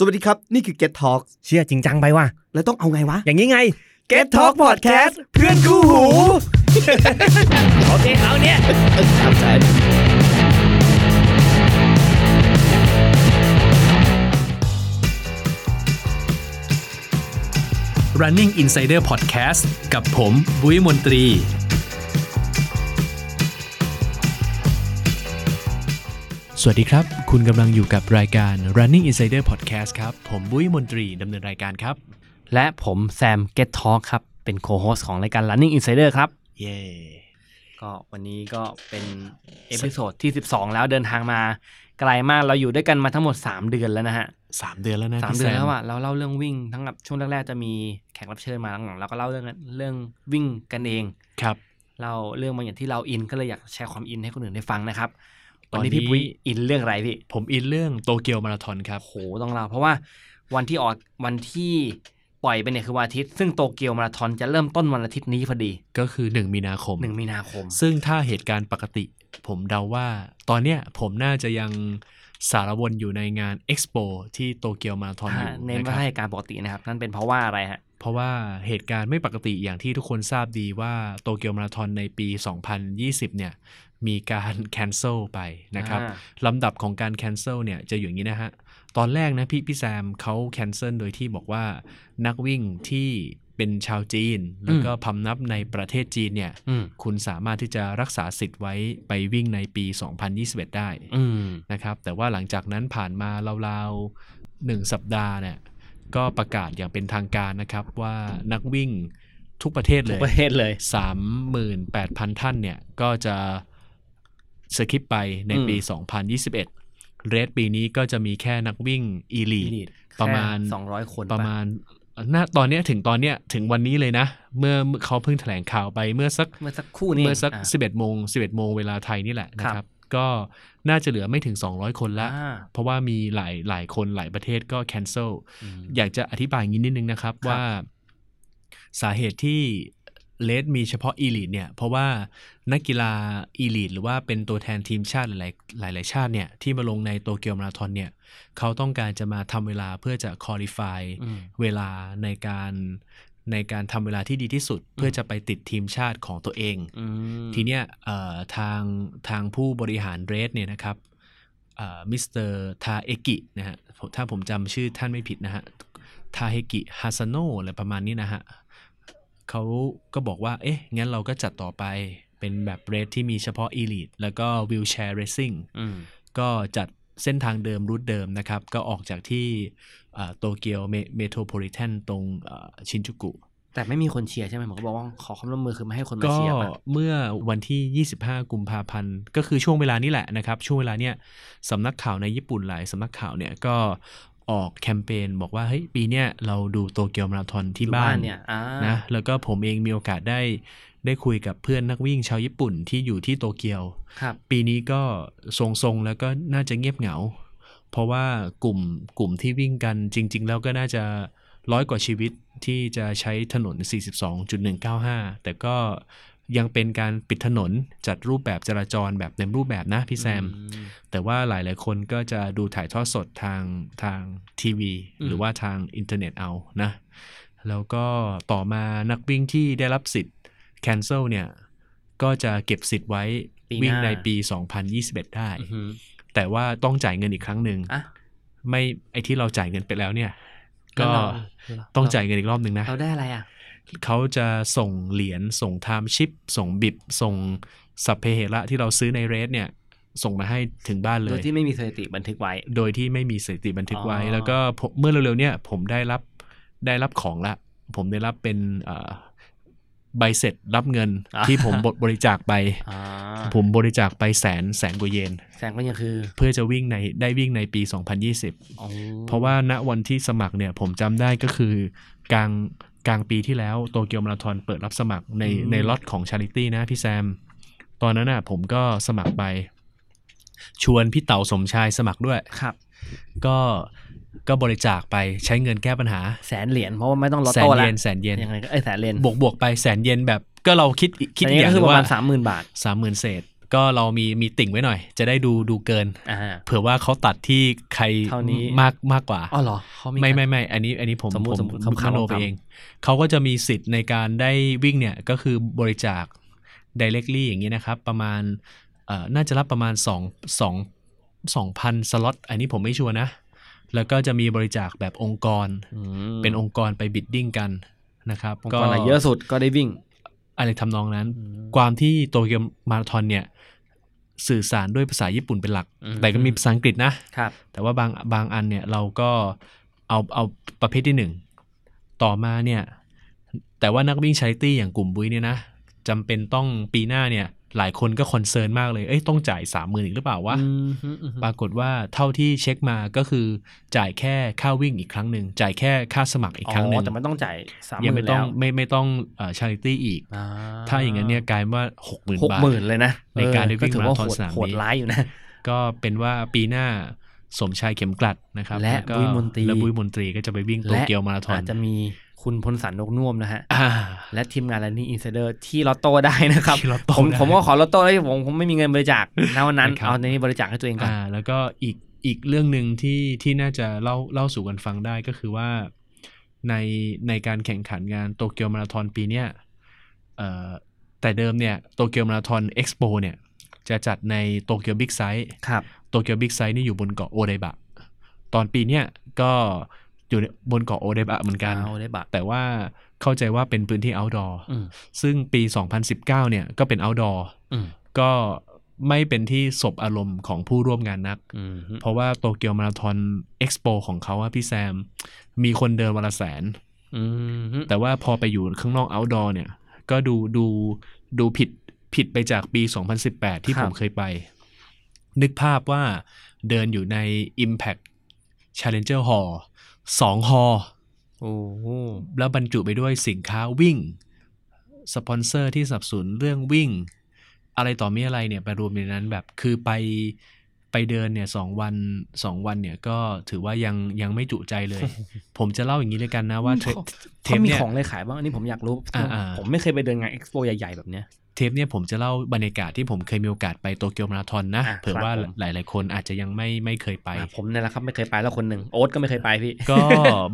สวัสดีครับ นี่คือ Get Talk เชื่อจริงจังไปว่ะแล้วต้องเอาไงวะ อย่างนี้ไง Get Talk Podcast เพื่อนคู่หู โอเคเอาเนี่ยครับใช่ Running Insider Podcast กับผมบุ้ยมนตรี สวัสดีครับ คุณกำลังอยู่กับรายการ Running Insider Podcast ครับ ผมบุ้ยมนตรีดำเนินรายการครับ และผมแซม Get Talk ครับ เป็น co-host ของรายการ Running Insider ครับ เย้ก็วันนี้ก็เป็น episode ที่ 12 แล้วเดินทางมาไกลมากเราอยู่ด้วยกันมาทั้งหมด 3 เดือนแล้วนะฮะสามเดือนแล้วนะสามพี่เดือนซแล้วอะเราเล่าเรื่องวิ่งทั้งแบบช่วงแรกๆจะมีแขกรับเชิญมาหลังๆเราก็เล่าเรื่องเรื่องวิ่งกันเองครับเล่าเรื่องบางอย่างที่เราอินก็เลยอยากแชร์ความอินให้คนอื่นได้ฟังนะครับตอน วันนี้นี้พี่ปุ้ยอินเรื่องอะไรพี่ ผมอินเรื่องโตเกียวมาราธอนครับโหต้องเล่าเพราะว่าวันที่ออกวันที่ปล่อยไปเนี่ยคือวันอาทิตย์ซึ่งโตเกียวมาราธอนจะเริ่มต้นวันอาทิตย์นี้พอดี ก็คือ 1 มีนาคมหนึ่งมีนาคม ซึ่งถ้าเหตุการณ์ปกติ ผมเดาว่า ตอนเนี้ยผมน่าจะยังสารวนอยู่ในงานเอ็กซ์โปที่โตเกียวมาราธอนอยู่อ่าเน้นนะคว่ารับให้การปกตินะครับ นั่นเป็นเพราะว่าอะไรฮะเพราะว่าเหตุการณ์ไม่ปกติอย่างที่ทุกคนทราบดีว่าโตเกียวมาราธอนในปี 2020 เนี่ย มีการ cancel ไปนะครับอ่าลำดับของการ cancel เนี่ยจะอยู่อย่างนี้นะฮะ ตอนแรกนะพี่พี่แซมเขา cancel โดยที่บอกว่านักวิ่งที่เป็นชาวจีน แล้วก็พำนับในประเทศจีนเนี่ยอืมคุณสามารถที่จะรักษาสิทธิ์ไว้ไปวิ่งในปี 2021 ได้อืมนะครับ แต่ว่าหลังจากนั้นผ่านมาราวๆหนึ่งสัปดาห์เนี่ยก็ประกาศอย่างเป็นทางการนะครับว่านักวิ่งทุกประเทศทุเลกยประเทศเลย 38,000 ท่านเนี่ยก็จะ สคิปไปในปี 2021 เรสปีนี้ก็จะมีแค่นักวิ่งอีลี Elite ประมาณสองร้อยคนประมาณน่าตอนเนี้ยถึงตอนเนี้ยถึงวันนี้เลยนะ เมื่อเขาเพิ่งแถลงข่าวไปเมื่อสักเมื่อสักครู่นี้เมื่อสักา11โมง11โมงเวลาไทยนี่แหละนะคครัรับบก็น่าจะเหลือไม่ถึง 200 คนละอ่าเพราะว่ามีหลายหลายคนหลายประเทศก็ cancel อืมอยากจะอธิบายอย่างนี้นิดนึงนะครับครับว่าสาเหตุที่ race มีเฉพาะ elite เนี่ย เพราะว่านักกีฬา elite หรือว่าเป็นตัวแทนทีมชาติหลายๆหลายหลาย ๆ ชาติเนี่ยที่มาลงในโตเกียวมาราธอนเนี่ยเขาต้องการจะมาทำเวลาเพื่อจะ qualify อืมเวลาในการในการทำเวลาที่ดีที่สุดเพื่อจะไปติดทีมชาติของตัวเองอืมทีเนี้ยเอ่อทางทางผู้บริหาร race เนี่ยนะครับเอ่อมิสเตอร์ทาเอกินะฮะผมถ้าผมจำชื่อท่านไม่ผิดนะฮะทาเฮกิฮาซาโนอะไรประมาณนี้นะฮะ เขาก็บอกว่า เอ๊ะ งั้นเราก็จัดต่อไปเป็นแบบ race ที่มีเฉพาะ Elite แล้วก็ wheelchair racing อืมก็จัดเส้นทางเดิม route เดิมนะครับ ก็ออกจากที่โตเกียว Metropolitan ตรงชินจูกุ แต่ไม่มีคนเชียร์ใช่ไหมผมก็บอกว่าขอความร่วมมือคือไม่ให้คนมาก็เชียร์ป่ะเมื่อวันที่ 25 กุมภาพันธ์ ก็คือช่วงเวลานี้แหละนะครับ ช่วงเวลาเนี้ยสำนักข่าวในญี่ปุ่นหลายสำนักข่าวเนี่ยก็ ออกแคมเปญบอกว่าเฮ้ยปีเนี้ยเราดูโตเกียวมาราธอนที่อยู่บ้านเนี่ยอ่านะแล้วก็ผมเองมีโอกาสได้ได้คุยกับเพื่อนนักวิ่งชาวญี่ปุ่นที่อยู่ที่โตเกียวครับ ปีนี้ก็ทรงๆ แล้วก็น่าจะเงียบเหงา เพราะว่ากลุ่มกลุ่มที่วิ่งกันจริง ๆ แล้วก็น่าจะร้อยกว่าชีวิตที่จะใช้ถนน 42.195 แต่ก็ ยังเป็นการปิดถนนจัดรูปแบบจราจรแบบเต็มรูปแบบนะพี่แซมอืมแต่ว่าหลาย ๆ คนก็จะดูถ่ายทอดสดทางทางทีวีอืมหรือว่าทางอินเทอร์เน็ตเอานะ แล้วก็ต่อมานักวิ่งที่ได้รับสิทธิ์ cancel เนี่ย ก็จะเก็บสิทธิ์ไว้ปีหน้าวิ่งในปี 2021 ได้อือหือแต่ว่าต้องจ่ายเงินอีกครั้งหนึ่งอะไม่ไอที่เราจ่ายเงินไปแล้วเนี่ยแล้วก็เราต้องจ่ายเงินอีกรอบหนึ่งนะเราได้อะไรอะ เขาจะส่งเหรียญส่งไทม์ชิป ส่งบิบ ส่งสัพเพเหระที่เราซื้อในเรสเนี่ย ส่งมาให้ถึงบ้านเลโดยยที่ไม่มีสถิติบันทึกไว้ โดยที่ไม่มีสถิติบันทึกไว้อ๋อแล้วก็ผมเมื่อเร็วๆเนี่ยผมได้รับได้รับของละ ผมได้รับเป็นเอ่อใบเสร็จรับเงินที่ผมบริจาคไปอ่าผมบริจาคไปแสนแสนกว่าเยน แสดงก็ยังคือ เพื่อจะวิ่งในได้วิ่งในปี 2020อ๋อเพราะว่าณวันที่สมัครเนี่ยผมจำได้ก็คือกลาง กลางปีที่แล้วโตเกียวมาราธอนเปิดรับสมัครในในล็อตของชาริตี้นะพี่แซม ตอนนั้นน่ะผมก็สมัครไป ชวนพี่เต๋าสมชายสมัครด้วยครับ ก็ก็บริจาคไปใช้เงินแก้ปัญหา แสนเหรียญเพราะว่าไม่ต้องลอตแสนโต้เยแล้วนแสนเยนยังไงก็เอ้ยแสนเหรียญบวกบวกไปแสนเยนแบบก็เราคิดคิดอันอีนี้กอย่าก็งคือประว่ามาณสามหมื่นบาท สามหมื่นเศษ ก็เรามีมีติ่งไว้หน่อย จะได้ดูดูเกินอ่าเผื่อว่าเขาตัดที่ใครเท่านี้มากมากกว่าอ๋อเหรอเขามีไม่การไม่ไม่อันนี้อันนี้ผมสมมุติผมสมมุติผมคำๆมโนไปคำๆเองเขาก็จะมีสิทธิ์ในการได้วิ่งเนี่ยก็คือบริจาค directly อย่างนี้นะครับ ประมาณเอ่อน่าจะรับประมาณ 2 2 2,000 สล็อต อันนี้ผมไม่ชัวร์นะ แล้วก็จะมีบริจาคแบบองค์กรอืมเป็นองค์กรไป bidding กันนะครับ องค์กรไหนเยอะสุดก็ได้วิ่ง อะไรทำนองนั้นอืมความที่โตเกียวมาราธอนเนี่ย สื่อสารด้วยภาษาญี่ปุ่นเป็นหลักอืมแต่ก็มีภาษาอังกฤษนะครับแต่ว่าบางบางอันเนี่ยเราก็เอาเอาประเภทที่หนึ่ง ต่อมาเนี่ย แต่ว่านักวิ่ง charity อย่างกลุ่มบุ้ยเนี่ยนะจำเป็นต้องปีหน้าเนี่ย หลายคนก็ concern มากเลย เอ้ยต้องจ่ายสามหมื่นอีกหรือเปล่าวะอืมฮึอืมฮึปรากฏว่าเท่าที่เช็คมาก็คือจ่ายแค่ค่าวิ่งอีกครั้งหนึ่งจ่ายแค่ค่าสมัครอีกครั้งหนึ่อ๋อแต่ไม่ต้องจ่ายสามหมื่นแล้วยังไม่ต้องไม่ไม่ต้อง charity อีกอ่าถ้าอย่างนั้นเนี่ยกลายว่าหกหมื่นหกบาทหมื่นเลยนะ ในการได้วิ่งเออถือว่ามาราธอนโหดสนามนี้โหดร้ายอยู่นะ ก็เป็นว่าปีหน้าสมชายเข็มกลัดนะครับ และก็บุ้ยมนตรีและบุ้ยมนตรีก็จะไปวิ่งและโตเกียวมาราธอนอาจจะมี คุณพลสันนกน่วมนะฮะอ่าและทีมงาน Running Insider ที่ลอตโต้ได้นะครับที่ลอตโต้ผมได้ผมก็ขอลอตโต้แล้วผมผมไม่มีเงินบริจาคณวันนั้นนะครับเอาในนี้บริจาคให้ตัวเองก่อนอ่าแล้วก็อีกอีกเรื่องหนึ่งที่ที่น่าจะเล่าเล่าสู่กันฟังได้ก็คือว่าในในการแข่งขันงานโตเกียวมาราธอนปีเนี้ยเอ่อแต่เดิมเนี่ยโตเกียวมาราธอนเอ็กซ์โปเนี่ยจะจัดในโตเกียวบิ๊กไซต์ครับโตเกียวบิ๊กไซต์นี่อยู่บนเกาะโอไดบะ ตอนปีเนี้ยก็ อยู่ในบนเกาะโอไดบะเหมือนกันเอาได้บัตรแต่ว่าเข้าใจว่าเป็นพื้นที่ outdoor อืมซึ่งปี 2019 เนี่ยก็เป็น outdoor อืมก็ไม่เป็นที่สบอารมณ์ของผู้ร่วมงานนักอืมฮึเพราะว่าโตเกียวมาราธอนเอ็กซ์โปของเขาอะพี่แซม มีคนเดินวันละแสนอืมฮึแต่ว่าพอไปอยู่ข้างนอก outdoor เนี่ย ก็ดูดูดูผิดผิดไปจากปี 2018 ที่ผมเคยไป นึกภาพว่าเดินอยู่ใน Impact Challenger Hall สองฮอโอ้โหแล้วบรรจุไปด้วยสินค้าวิ่ง สปอนเซอร์ที่สนับสนุนเรื่องวิ่ง อะไรต่อมีอะไรเนี่ยไปรวมในนั้นแบบคือไปไปเดินเนี่ยสองวันสองวันเนี่ยก็ถือว่ายังยังไม่จุใจเลย ผมจะเล่าอย่างนี้เลยกันนะว่าเทปเทเขาปมีเนี่ยของอะไรขายบ้างอันนี้ผมอยากรู้อ่าๆผมไม่เคยไปเดินงานเอ็กซ์โปใหญ่ๆแบบเนี้ย เทปเนี่ยผมจะเล่าบรรยากาศที่ผมเคยมีโอกาสไปโตเกียวมาราธอนนะอะเผื่อครับว่าผมหลาย ๆ คนอาจจะยังไม่ไม่เคยไปอ่าผมเนี่ยแหละครับไม่เคยไปแล้วคนหนึ่งโอ๊ตก็ไม่เคยไปพี่ ก็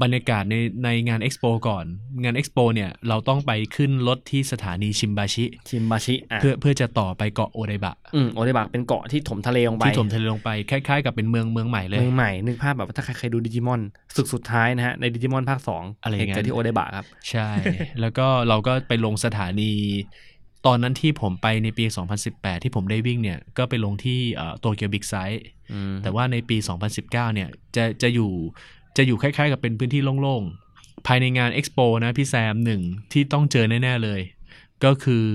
บรรยากาศในในงานเอ็กซ์โปก่อน งานเอ็กซ์โปเนี่ยเราต้องไปขึ้นรถที่สถานีชิมบาชิ ชิมบาชิอะเพื่อเพื่อจะต่อไปเกาะโอไดบะอืมโอเดบากเป็นเกาะที่ถมทะเลลงไปที่ถมทะเลลงไปคล้าย ๆ กับเป็นเมืองเมืองใหม่เลยเมืองใหม่นึกภาพแบบว่าถ้าใครเคยดูดิจิมอนศึกสุดท้ายนะฮะในดิจิมอนภาคสองอะไรอย่างเหนั้ตุนเกิดที่โอเดบะครับ ใช่ แล้วก็เราก็ไปลงสถานี ตอนนั้นที่ผมไปในปี 2018 ที่ผมได้วิ่งเนี่ย ก็ไปลงที่โตเกียวบิ๊กไซต์อืมแต่ว่าในปี 2019 เนี่ย จะจะอยู่จะอยู่คล้ายๆ กับเป็นพื้นที่โล่งๆ ภายในงานเอ็กซ์โปนะพี่แซมหนึ่งที่ต้องเจอแน่ ๆ เลย ก็คือ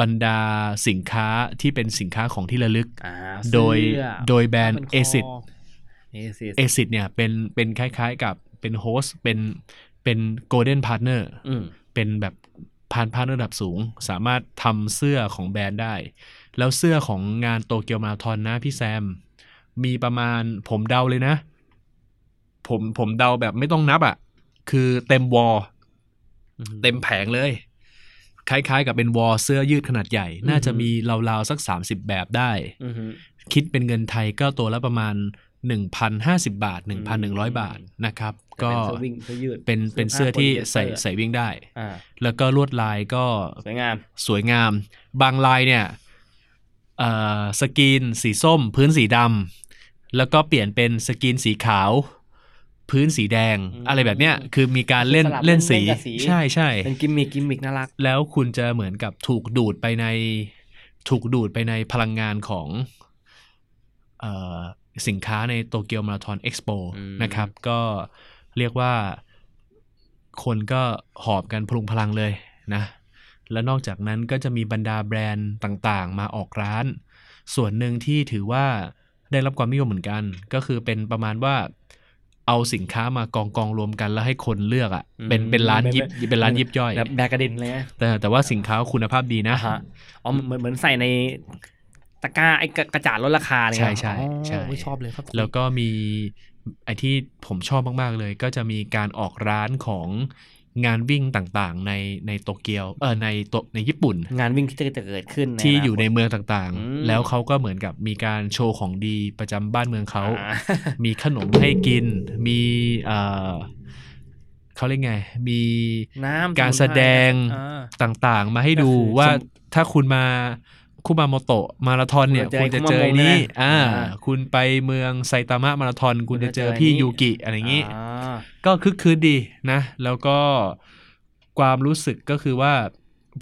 บรรดาสินค้าที่เป็นสินค้าของที่ระลึกอ่าโดยเสื้อโดยแบรนด์ผ้าเอพันคอ Asics Asics Asics เนี่ยเป็นเป็นคล้ายๆกับเป็น host เป็นเป็น golden partner อืมเป็นแบบ พาน partner ระดับสูง สามารถทำเสื้อของแบรนด์ได้ แล้วเสื้อของงานโตเกียวมาราธอนนะพี่แซม มีประมาณผมเดาเลยนะ ผมผมเดาแบบไม่ต้องนับอะ่ะ คือเต็ม wall อืมเต็มแผงเลย คล้ายๆ กับเป็น wall เสื้อยืดขนาดใหญ่ น่าจะมีราวๆสัก 30 แบบได้อืมฮึคิดเป็นเงินไทยก็ตัวละประมาณ 1,050 บาท 1,100 บาทนะครับจะก็เป็นเสื้อวิ่งเสื้อยืดเป็นเป็นเสื้อที่ใส่ผ้าโพลีเอสเตอร์ใส่วิ่งได้อ่าแล้วก็ลวดลายก็สวยงามสวยงาม บางลายเนี่ยเอ่อสกรีนสีส้ม พื้นสีดำแล้วก็เปลี่ยนเป็นสกรีนสีขาว พื้นสีแดงอืมอะไรแบบเนี้ยคือมีการเล่นสลับเล่นสีเล่นกับสี ใช่ใช่เป็น gimmick gimmick น่ารัก แล้วคุณจะเหมือนกับถูกดูดไปใน ถูกดูดไปในพลังงานของเอ่อ สินค้าในโตเกียวมาราธอนเอ็กซ์โปอืมนะครับ ก็เรียกว่าคนก็หอบกันพลุงพลังเลยนะ แล้วนอกจากนั้นก็จะมีบรรดาแบรนด์ต่างๆ มาออกร้าน ส่วนหนึ่งที่ถือว่าได้รับความนิยมเหมือนกัน ก็คือเป็นประมาณว่าเอาสินค้ามากองกองๆรวมกันแล้วให้คนเลือกอะ่ะเป็นอืมเป็นร้านยิบเป็นเป็นร้านยิบย่อยแบบแบกกระเด็นเลยนะแต่แต่ว่าสินค้าคุณภาพดีนะอ่าฮะอ๋อเหมือนเหมือนใส่ใน ตะกร้าไอ้กระกระจาดลดราคาเนี่ยใช่ใช่อ๋อใช่ไม่ชอบเลยครับ แล้วก็มีไอที่ผมชอบมาก ๆ เลย ก็จะมีการออกร้านของงานวิ่งต่างๆ ในในโตเกียวเออในโตในญี่ปุ่น งานวิ่งที่จะเกิดขึ้น ที่าคตอยู่ในเมืองต่างอืมๆแล้วเขาก็เหมือนกับมีการโชว์ของดีประจำบ้านเมืองเขาอ่ามีขนมให้กิน มีเอ่อเขาเรียกไง มีน้ำการแสดงอ่าต่างๆ มาให้ดูก็คือว่าชมถ้าคุณมา คุมาโมโตะมาราธอนเนี่ย คุคุณณจะจะเจเจออไอ้นี่คุมาโมะอ่าอ่า คุณไปเมืองไซตามะมาราธอนคุณจะเจอคุณจะเจอพี่ไอ้นี่ยูกิอะไรอย่างงี้อ่าก็คึกคืนดีนะ แล้วก็ความรู้สึกก็คือว่า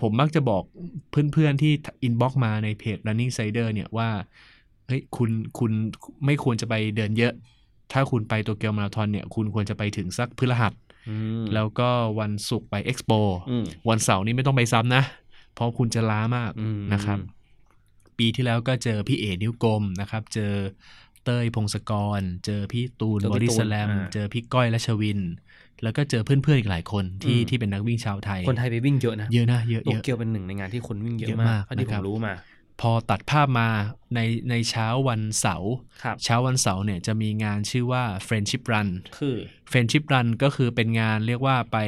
ผมมักจะบอกเพื่อนๆที่อินบ็อกมาในเพจ Running Sider เนี่ยว่า เฮ้ยคุณคุณไม่ควรจะไปเดินเยอะ ถ้าคุณไปโตเกียวมาราธอนเนี่ย คุณควรจะไปถึงสักพฤหัสอืมแล้วก็วันศุกร์ไปเอ็กซ์โปอืมวันเสาร์นี้ไม่ต้องไปซ้ำนะ เพราะคุณจะล้ามากอืมนะครับ ปีที่แล้วก็เจอพี่เอนิ้วกลมนะครับ เจอเต้ยพงศกร เจอพี่ตูนเจอบอพี่ดี้ตูนสแลมอ่าเจอพี่ก้อยและชวิน แล้วก็เจอเพื่อนๆอีกหลายคนที่อืมที่เป็นนักวิ่งชาวไทย คนไทยไปวิ่งเยอะนะ เยอะนะเยอะโตเยอะเกียวเป็นหนึ่งในงานที่คนวิ่งเยเยอะอะมากมากเท่าที่นะผครับมรู้มา พอตัดภาพมาในในเช้าวันเสาร์ครับเช้าวันเสาร์เนี่ยจะมีงานชื่อว่า Friendship Run คือ Friendship Run ก็คือเป็นงานเรียกว่าไป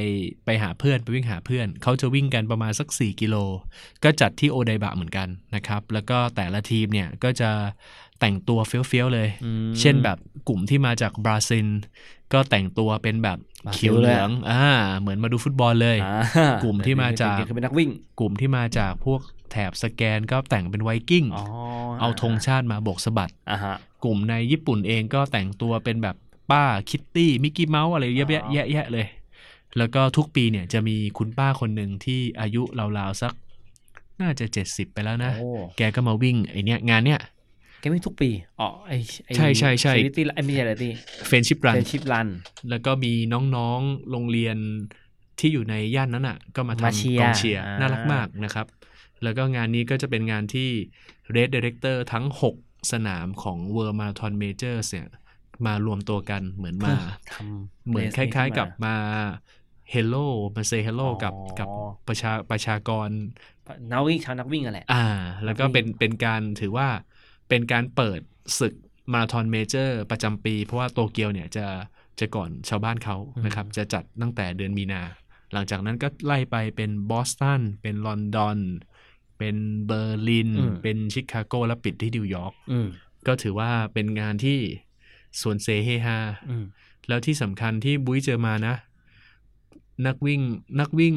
ไปหาเพื่อนไปวิ่งหาเพื่อน เขาจะวิ่งกันประมาณสัก 4 กิโล ก็จัดที่โอไดบะเหมือนกันนะครับ แล้วก็แต่ละทีมเนี่ยก็จะแต่งตัวเฟี้ยวๆเลยอืมเช่นแบบกลุ่มที่มาจากบราซิลก็แต่งตัวเป็นแบบบราซิล เขียวเหลืองอ่า เหมือนมาดูฟุตบอลเลยอ่ากลุ่มที่มาจากคือเป็นนักวิ่ง กลุ่มที่มาจากพวกแถบสแกนก็แต่งเป็นไวกิ้งอ๋อเอาธงชาติมาโบกสะบัดอ่าฮะกลุ่มในญี่ปุ่นเองก็แต่งตัวเป็นแบบป้าคิตตี้มิกกี้เมาส์อะไรเยอะแยะอ๋อแยะแยะเลย แล้วก็ทุกปีเนี่ยจะมีคุณป้าคนหนึ่งที่อายุราวๆสัก น่าจะเจ็ดสิบไปแล้วนะโอ้แกก็มาวิ่งไอเนี้ยงานเนี้ย แกวิ่งทุกปีอ๋อไอไอ้ใช่ใช่ใช่ซีวิตี้ไอไม่ใช่อะไรที่เฟนชิปรันเป็นชิปรันแล้วก็มีน้องๆโรงเรียนที่อยู่ในย่านนั้นอะ ก็มามาทำเชียร์กองเชียร์อ่าน่ารักมากนะครับ แล้วก็งานนี้ก็จะเป็นงานที่ Red Director ทั้ง 6 สนามของ World Marathon Majors เนี่ยมารวมตัวกันเหมือนมาทำเหมือนค race ล้ายนี้ๆกับมามา Hello มาเซ Hello อ๋อกับกับประชาประชากรนักวิ่งชาวนักวิ่งกันแหละอ่า แล้วก็เป็นเป็นการถือว่า เป็นการเปิดศึกมาราธอน major ประจำปี เพราะว่าโตเกียวเนี่ยจะจะก่อนชาวบ้านเขาอืมนะครับ จะจัดตั้งแต่เดือนมีนา หลังจากนั้นก็ไล่ไปเป็นบอสตัน เป็นลอนดอน เป็นเบอร์ลิน เป็นชิคาโกและปิดที่นิวยอร์กอืมก็ถือว่าเป็นงานที่สรวลเสเฮฮาอืมแล้วที่สำคัญที่บุ้ยเจอมานะ นักวิ่งนักวิ่ง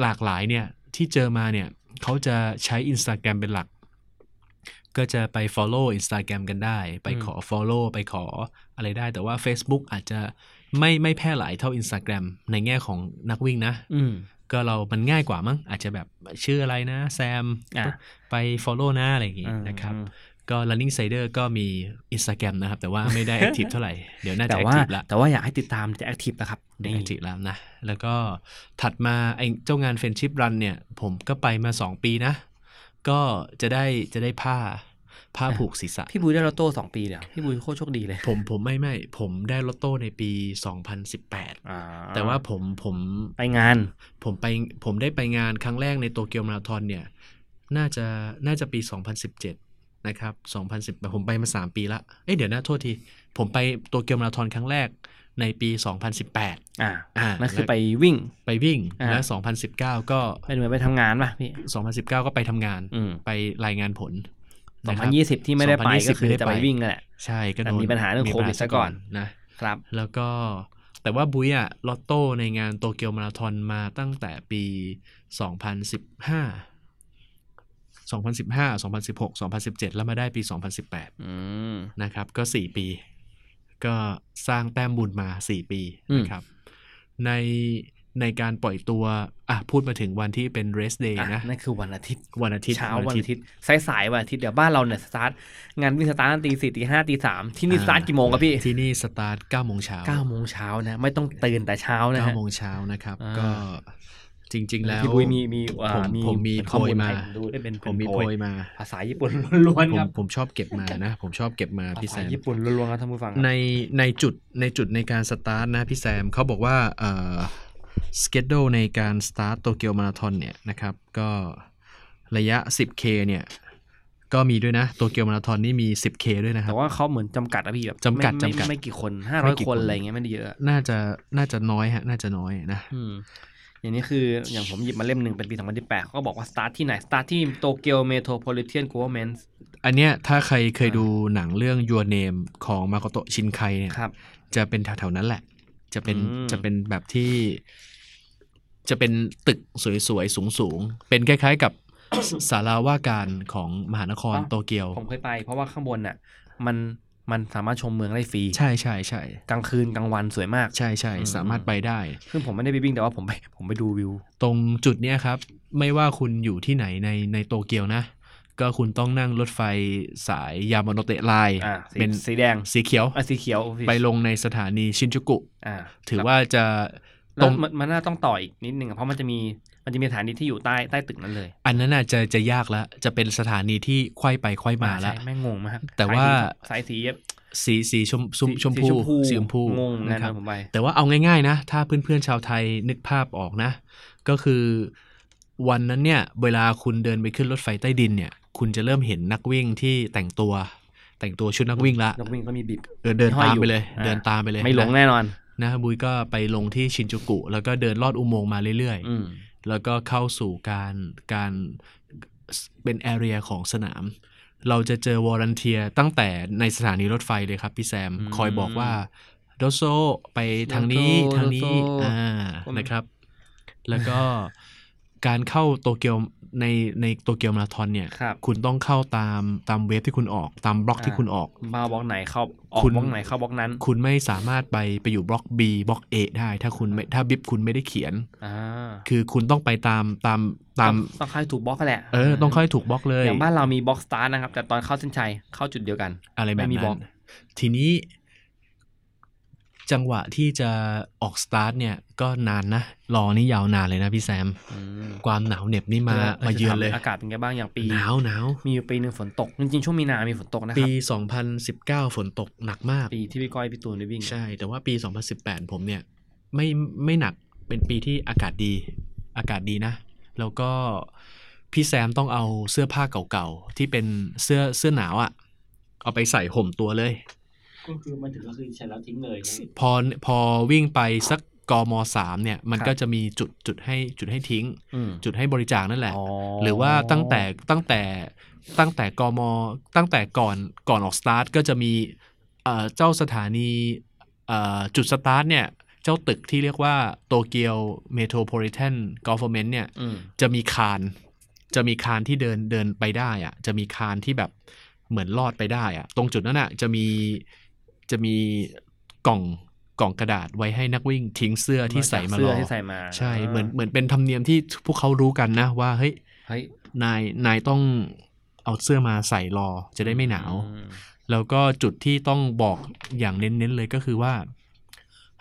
หลากหลายเนี่ยที่เจอมาเนี่ยเขาจะใช้ Instagram เป็นหลัก ก็จะไป follow Instagram กันได้ ไปขอ follow ไปขออะไรได้ แต่ว่า Facebook อาจจะไม่ไม่แพร่หลายเท่า Instagram ในแง่ของนักวิ่งนะอืมก็เรา มันง่ายกว่ามั้ง อาจจะแบบชื่ออะไรนะ แซมอะไป follow นะ อะไรอย่างงี้อืมนะครับอืมก็ running sider ก็มี Instagram นะครับ แต่ว่าไม่ได้ active เท่าไหร่ เดี๋ยวน่าจะแต่ว่า active ละแต่ว่าอยากให้ติดตามจะแอคทีฟนะครับเดี๋ยวนี่ active แล้วนะ แล้วก็ถัดมาไอ้เจ้างาน friendship run เนี่ย ผมก็ไปมา 2 ปีนะ ก็จะได้จะได้ผ้าผ้าผูกศีรษะ พี่บุ้ยได้ลอตโต้สองปีเลยเหรอพี่บุ้ยโคตรโชคดีเลย ผมผมไม่ไม่ผมได้ลอตโต้ในปี 2018อ่าแต่ว่าผมผมไปงาน ผมไปผมได้ไปงานครั้งแรกในโตเกียวมาราธอนเนี่ย น่าจะน่าจะปี 2017 นะครับ 2010 ผมไปมา 3 ปีละ เอ้ยเดี๋ยวนะโทษที ผมไปโตเกียวมาราธอนครั้งแรก ในปี 2018 อ่าอ่านั่นคือแล้วไปวิ่งไปวิ่งอ่าและ2019 ก็ไปเหมือนไปทำงานป่ะพี่ 2019 ก็ไปทำงานอืมไปรายงานผลสองนะคพัรันบยี่สิบที่ไม่ได้ไป2020ก็คือไม่ได้จะไปไปวิ่งนั่นแหละ ใช่ก็โดแต่นมีปัญหาเรื่องโควิดซะก่อนนะครับ แล้วก็แต่ว่าบุ้ยอะลอตโต้ในงานโตเกียวมาราธอนมาตั้งแต่ปี 2015 2015 2016 2017 แล้วมาได้ปี 2018อืมนะครับ ก็ 4 ปี ก็สร้างแต้มบุญมา 4 ปีอืมนะครับ ในในการปล่อยตัวอะพูดมาถึงวันที่เป็น rest day อะนะนั่นคือวันอาทิตย์วันอาทิตย์เช้าวันอาทิตย์สายสายๆวันอาทิตย์เดี๋ยวบ้านเราเนี่ยสตาร์ทงานวิ่งสตาร์ทตีสี่ตีห้าตีสามที่นี่สตาร์ทกี่โมงครับพี่ ที่นี่สตาร์ท9โมงเช้าเก้าโมงเช้านะ ไม่ต้องตื่นแต่เช้านะฮะเก้าฮะโมงเช้านะครับอ่าก็ จริง ๆ แล้วพี่บุ้ยมีมีอ่าผมผมมีเป็นข้อมูลโพยมาให้ดูได้เป็นผมมีเป็นโพยมา ภาษาญี่ปุ่นล้วนผๆคมรับผมชอบเก็บมานะ ผมชอบเก็บมาภาพี่แซษามญี่ปุ่นล้วนๆครับท่านผู้ฟังในในจุดในจุดในการสตาร์ทนะพี่แซมเขาบอกว่าเอ่อสเกจโดในการสตาร์ทโตเกียวมาราธอนเนี่ยนะครับ ก็ระยะ 10K เนี่ยก็มีด้วยนะโตเกียวมาราธอนนี่มี 10K ด้วยนะครัแต่บว่าเขาเหมือนจำกัดอะพี่แบบจำกัดไม่ไม่จำกัดไม่กี่คนห้าร้ไม่อยกี่คนคนอะไรเงี้ยไม่ได้เยอะ น่าจะน่าจะน้อยฮะ น่าจะน้อยนะ อืมอย่างนี้คืออย่างผมหยิบมาเล่มหนึ่งเป็นปี 2018เขาก็บอกว่า start ที่ไหน start ที่โตเกียว Metropolitan Government อันเนี้ยถ้าใครเคยอ่าดูหนังเรื่อง Your Name ของมาโกโตะชินไคเนี่ยครับจะเป็นแถวๆนั้นแหละ จะเป็นอืมจะเป็นแบบที่ จะเป็นตึกสวยๆ สูงๆ เป็นคล้ายๆกับศาลาว่าการของมหานครโตเกียว ผมเคยไป เพราะว่าข้างบนน่ะ มัน มันสามารถชมเมืองได้ฟรี ใช่ใช่ใช่กลางคืนกลางวันสวยมาก ใช่ใช่อืมสามารถไปได้ซึ่งผมไม่ได้ไปวิ่งแต่ว่าผมไปผมไปดูวิว ตรงจุดเนี้ยครับ ไม่ว่าคุณอยู่ที่ไหนในในโตเกียวนะ ก็คุณต้องนั่งรถไฟสายยามาโนเตะไลน์อ่าสีเป็นสีแดงสีเขียวอะสีเขียว ไปลงในสถานีชินจูกุอ่าถือว่าจะ ตตรรงงมันมันน่าต้องต่ออีกนิดนึงอะเพราะมันจะมีมันจะมีสถานีที่อยู่ใต้ใต้ตึกนั้นเลย อันนั้นน่ะจะจะยากแล้วจะเป็นสถานีที่ไขว้ไปไขว้มาแล้วใช่แม่งงงมากแต่ว่าสายสีสีสีชมชมชมพูสีชมพูงงเหมือนกันะนครับนะผมไปแต่ว่าเอาง่ายๆนะ ถ้าเพื่อนๆชาวไทยนึกภาพออกนะ ก็คือวันนั้นเนี่ย เวลาคุณเดินไปขึ้นรถไฟใต้ดินเนี่ย คุณจะเริ่มเห็นนักวิ่งที่แต่งตัวแต่งตัวชุดนักวิ่งละนักวิ่งก็มีบิบเออเดินห้อยตามอยู่ไปเลยอ่าเดินตามไปเลย ไม่หลงนะแน่นอน นะบุยก็ไปลงที่ชินจูกุ แล้วก็เดินลอดอุโมงค์มาเรื่อยอืมๆแล้วก็เข้าสู่การการเป็น area ของสนาม เราจะเจอวอร์ n นเทียตั้งแต่ในสถานีรถไฟเลยครับพี่แซมอืมคอยบอกว่าどうぞ ไปทางนี้ どうぞ ทางนี้ どうぞ อ่าผมนะครับ แล้วก็การเข้าโตเกียว ในในโตเกียวมาราธอนเนี่ยครับคุณต้องเข้าตามตาม wave ที่คุณออกตามบล็อกที่อ่าคุณออก มาบล็อกไหนเข้าออกคุณบล็อกไหนเข้าบล็อกนั้น คุณไม่สามารถไปไปอยู่บล็อก B บล็อก A ได้ ถ้าคุณไม่ถ้า bib คุณไม่ได้เขียนอ่าคือคุณต้องไปตามตามตามต้องต้องเข้าให้ถูกบล็อกก็แหละเออต้องเข้าให้ถูกบล็อกเลยอย่างบ้านเรามีบล็อกสตาร์ทนะครับแต่ตอนเข้าเส้นชัยเข้าจุดเดียวกัน อะไรแบบไม่มีบล็อกทีนี้ จังหวะที่จะออกสตาร์ทเนี่ยก็นานนะรอนี่ยาวนานเลยนะพี่แซมอืมความหนาวเหน็บนี่มามาเยือนเลย อากาศเป็นไงบ้างอย่างปีหนาวหนาวมีอยู่ปีหนึ่งฝนตก จริงๆ ช่วงมีนา มีฝนตกนะคปีรับปี 2019 ฝนตกหนักมาก ปีที่พี่ก้อยพี่ตูนได้วิ่ง ใช่ แต่ว่าปี 2018 ผมเนี่ยไม่ไม่หนักเป็นปีที่อากาศดี อากาศดีนะ แล้วก็พี่แซมต้องเอาเสื้อผ้าเก่าๆที่เป็นเสื้อเสื้อหนาวอะ่ะเอาไปใส่ห่มตัวเลย ก็คือมันถึงก็คือใช้แล้วทิ้งเลย พอพอวิ่งไปสักกมสามเนี่ยมันครับก็จะมีจุดจุดให้จุดให้ทิ้งอืมจุดให้บริจาคนั่นแหละอ๋อหรือว่าตั้งแต่ตั้งแต่ตั้งแต่กมตั้งแต่ก่อนก่อนออกสตาร์ทก็จะมีเอ่อเจ้าสถานีเอ่อจุดสตาร์ทเนี่ยเจ้าตึกที่เรียกว่า Tokyo Metropolitan Government เนี่ยอืมจะมีคานจะมีคานที่เดินเดินไปได้อะจะมีคานที่แบบเหมือนลอดไปได้อะตรงจุดนั้นอะจะมี จะมีกล่องกล่องกระดาษไว้ให้นักวิ่งทิ้งเสื้อที่ใส่มารเสื้ออที่ใส่มา ใช่เหมือนเหมือนเป็นธรรมเนียมที่พวกเขารู้กันนะว่าเฮ้ยเฮ้ยนายนายต้องเอาเสื้อมาใส่รอจะได้ไม่หนาวอืมแล้วก็จุดที่ต้องบอกอย่างเน้นๆเลยก็คือว่า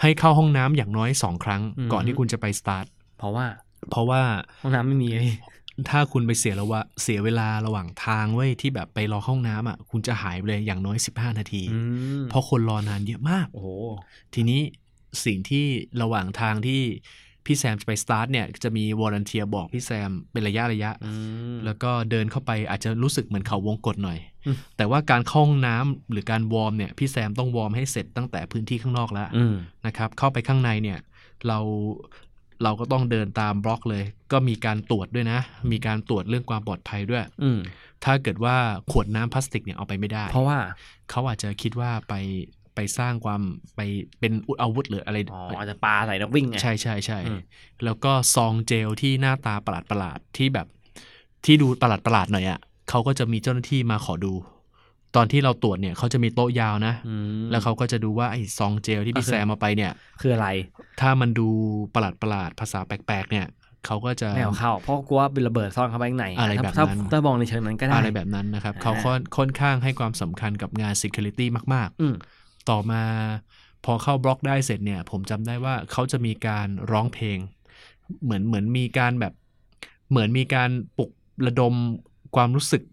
ให้เข้าห้องน้ำอย่างน้อยสองครั้ง ก่อนที่คุณจะไปสตาร์ทเพราะว่า เพราะว่าห้องน้ำไม่มีเลย ถ้าคุณไปเสียระวะเสียเวลาระหว่างทางเว้ยที่แบบไปรอเข้าห้องน้ำอะ คุณจะหายไปเลยอย่างน้อย 15 นาทีอืมเพราะคนรอนานเยอะมาก โอ้โหทีนี้สิ่งที่ระหว่างทางที่พี่แซมจะไปสตาร์ทเนี่ยจะมีวอร์ n นเทียบอกพี่แซมเป็นระยะระยะอืมแล้วก็เดินเข้าไปอาจจะรู้สึกเหมือนเขาวงกตหน่อยอืมแต่ว่าการเข้าห้องน้ำหรือการวอร์มเนี่ยพี่แซมต้องวอร์มให้เสร็จตั้งแต่พื้นที่ข้างนอกแล้วอืมนะครับเข้าไปข้างในเนี่ยเรา เราก็ต้องเดินตามบล็อกเลย ก็มีการตรวจด้วยนะ มีการตรวจเรื่องความปลอดภัยด้วย อืมถ้าเกิดว่าขวดน้ำพลาสติกเนี่ยเอาไปไม่ได้ เพราะว่าเขาอาจจะคิดว่าไปไปสร้างความไปเป็นอาวุธหรืออะไรอ๋ออาจจะปลาใส่นักวิ่งไงใช่ใช่ใช่อืมแล้วก็ซองเจลที่หน้าตาประหลาดประหลาดๆที่แบบ ที่ดูประหลาดประหลาดๆหน่อยอะ่ะเขาก็จะมีเจ้าหน้าที่มาขอดู ตอนที่เราตรวจเนี่ยเขาจะมีโต๊ะยาวนะอืมแล้วเขาก็จะดูว่าไอ้ซองเจลที่พี่ก็คือแซมมาไปเนี่ย คืออะไร ถ้ามันดูประหลาดประหลาดๆภาษาแปลกๆเนี่ยเขาก็จะไม่เอาเข้า เพราะกลัวเป็นระเบิดซ่อนเข้าไปข้างในอะไรถ้าแบบถ้านั้นถ้ามองในเชิงนั้นก็ได้อะไรแบบนั้นนะครับอ่าเขาค่อนค่อนข้างให้ความสำคัญกับงาน Security มากๆอืมต่อมาพอเข้าบล็อกได้เสร็จเนี่ย ผมจำได้ว่าเขาจะมีการร้องเพลง เหมือนเหมือนมีการแบบ เหมือนมีการปลุกระดมความรู้สึก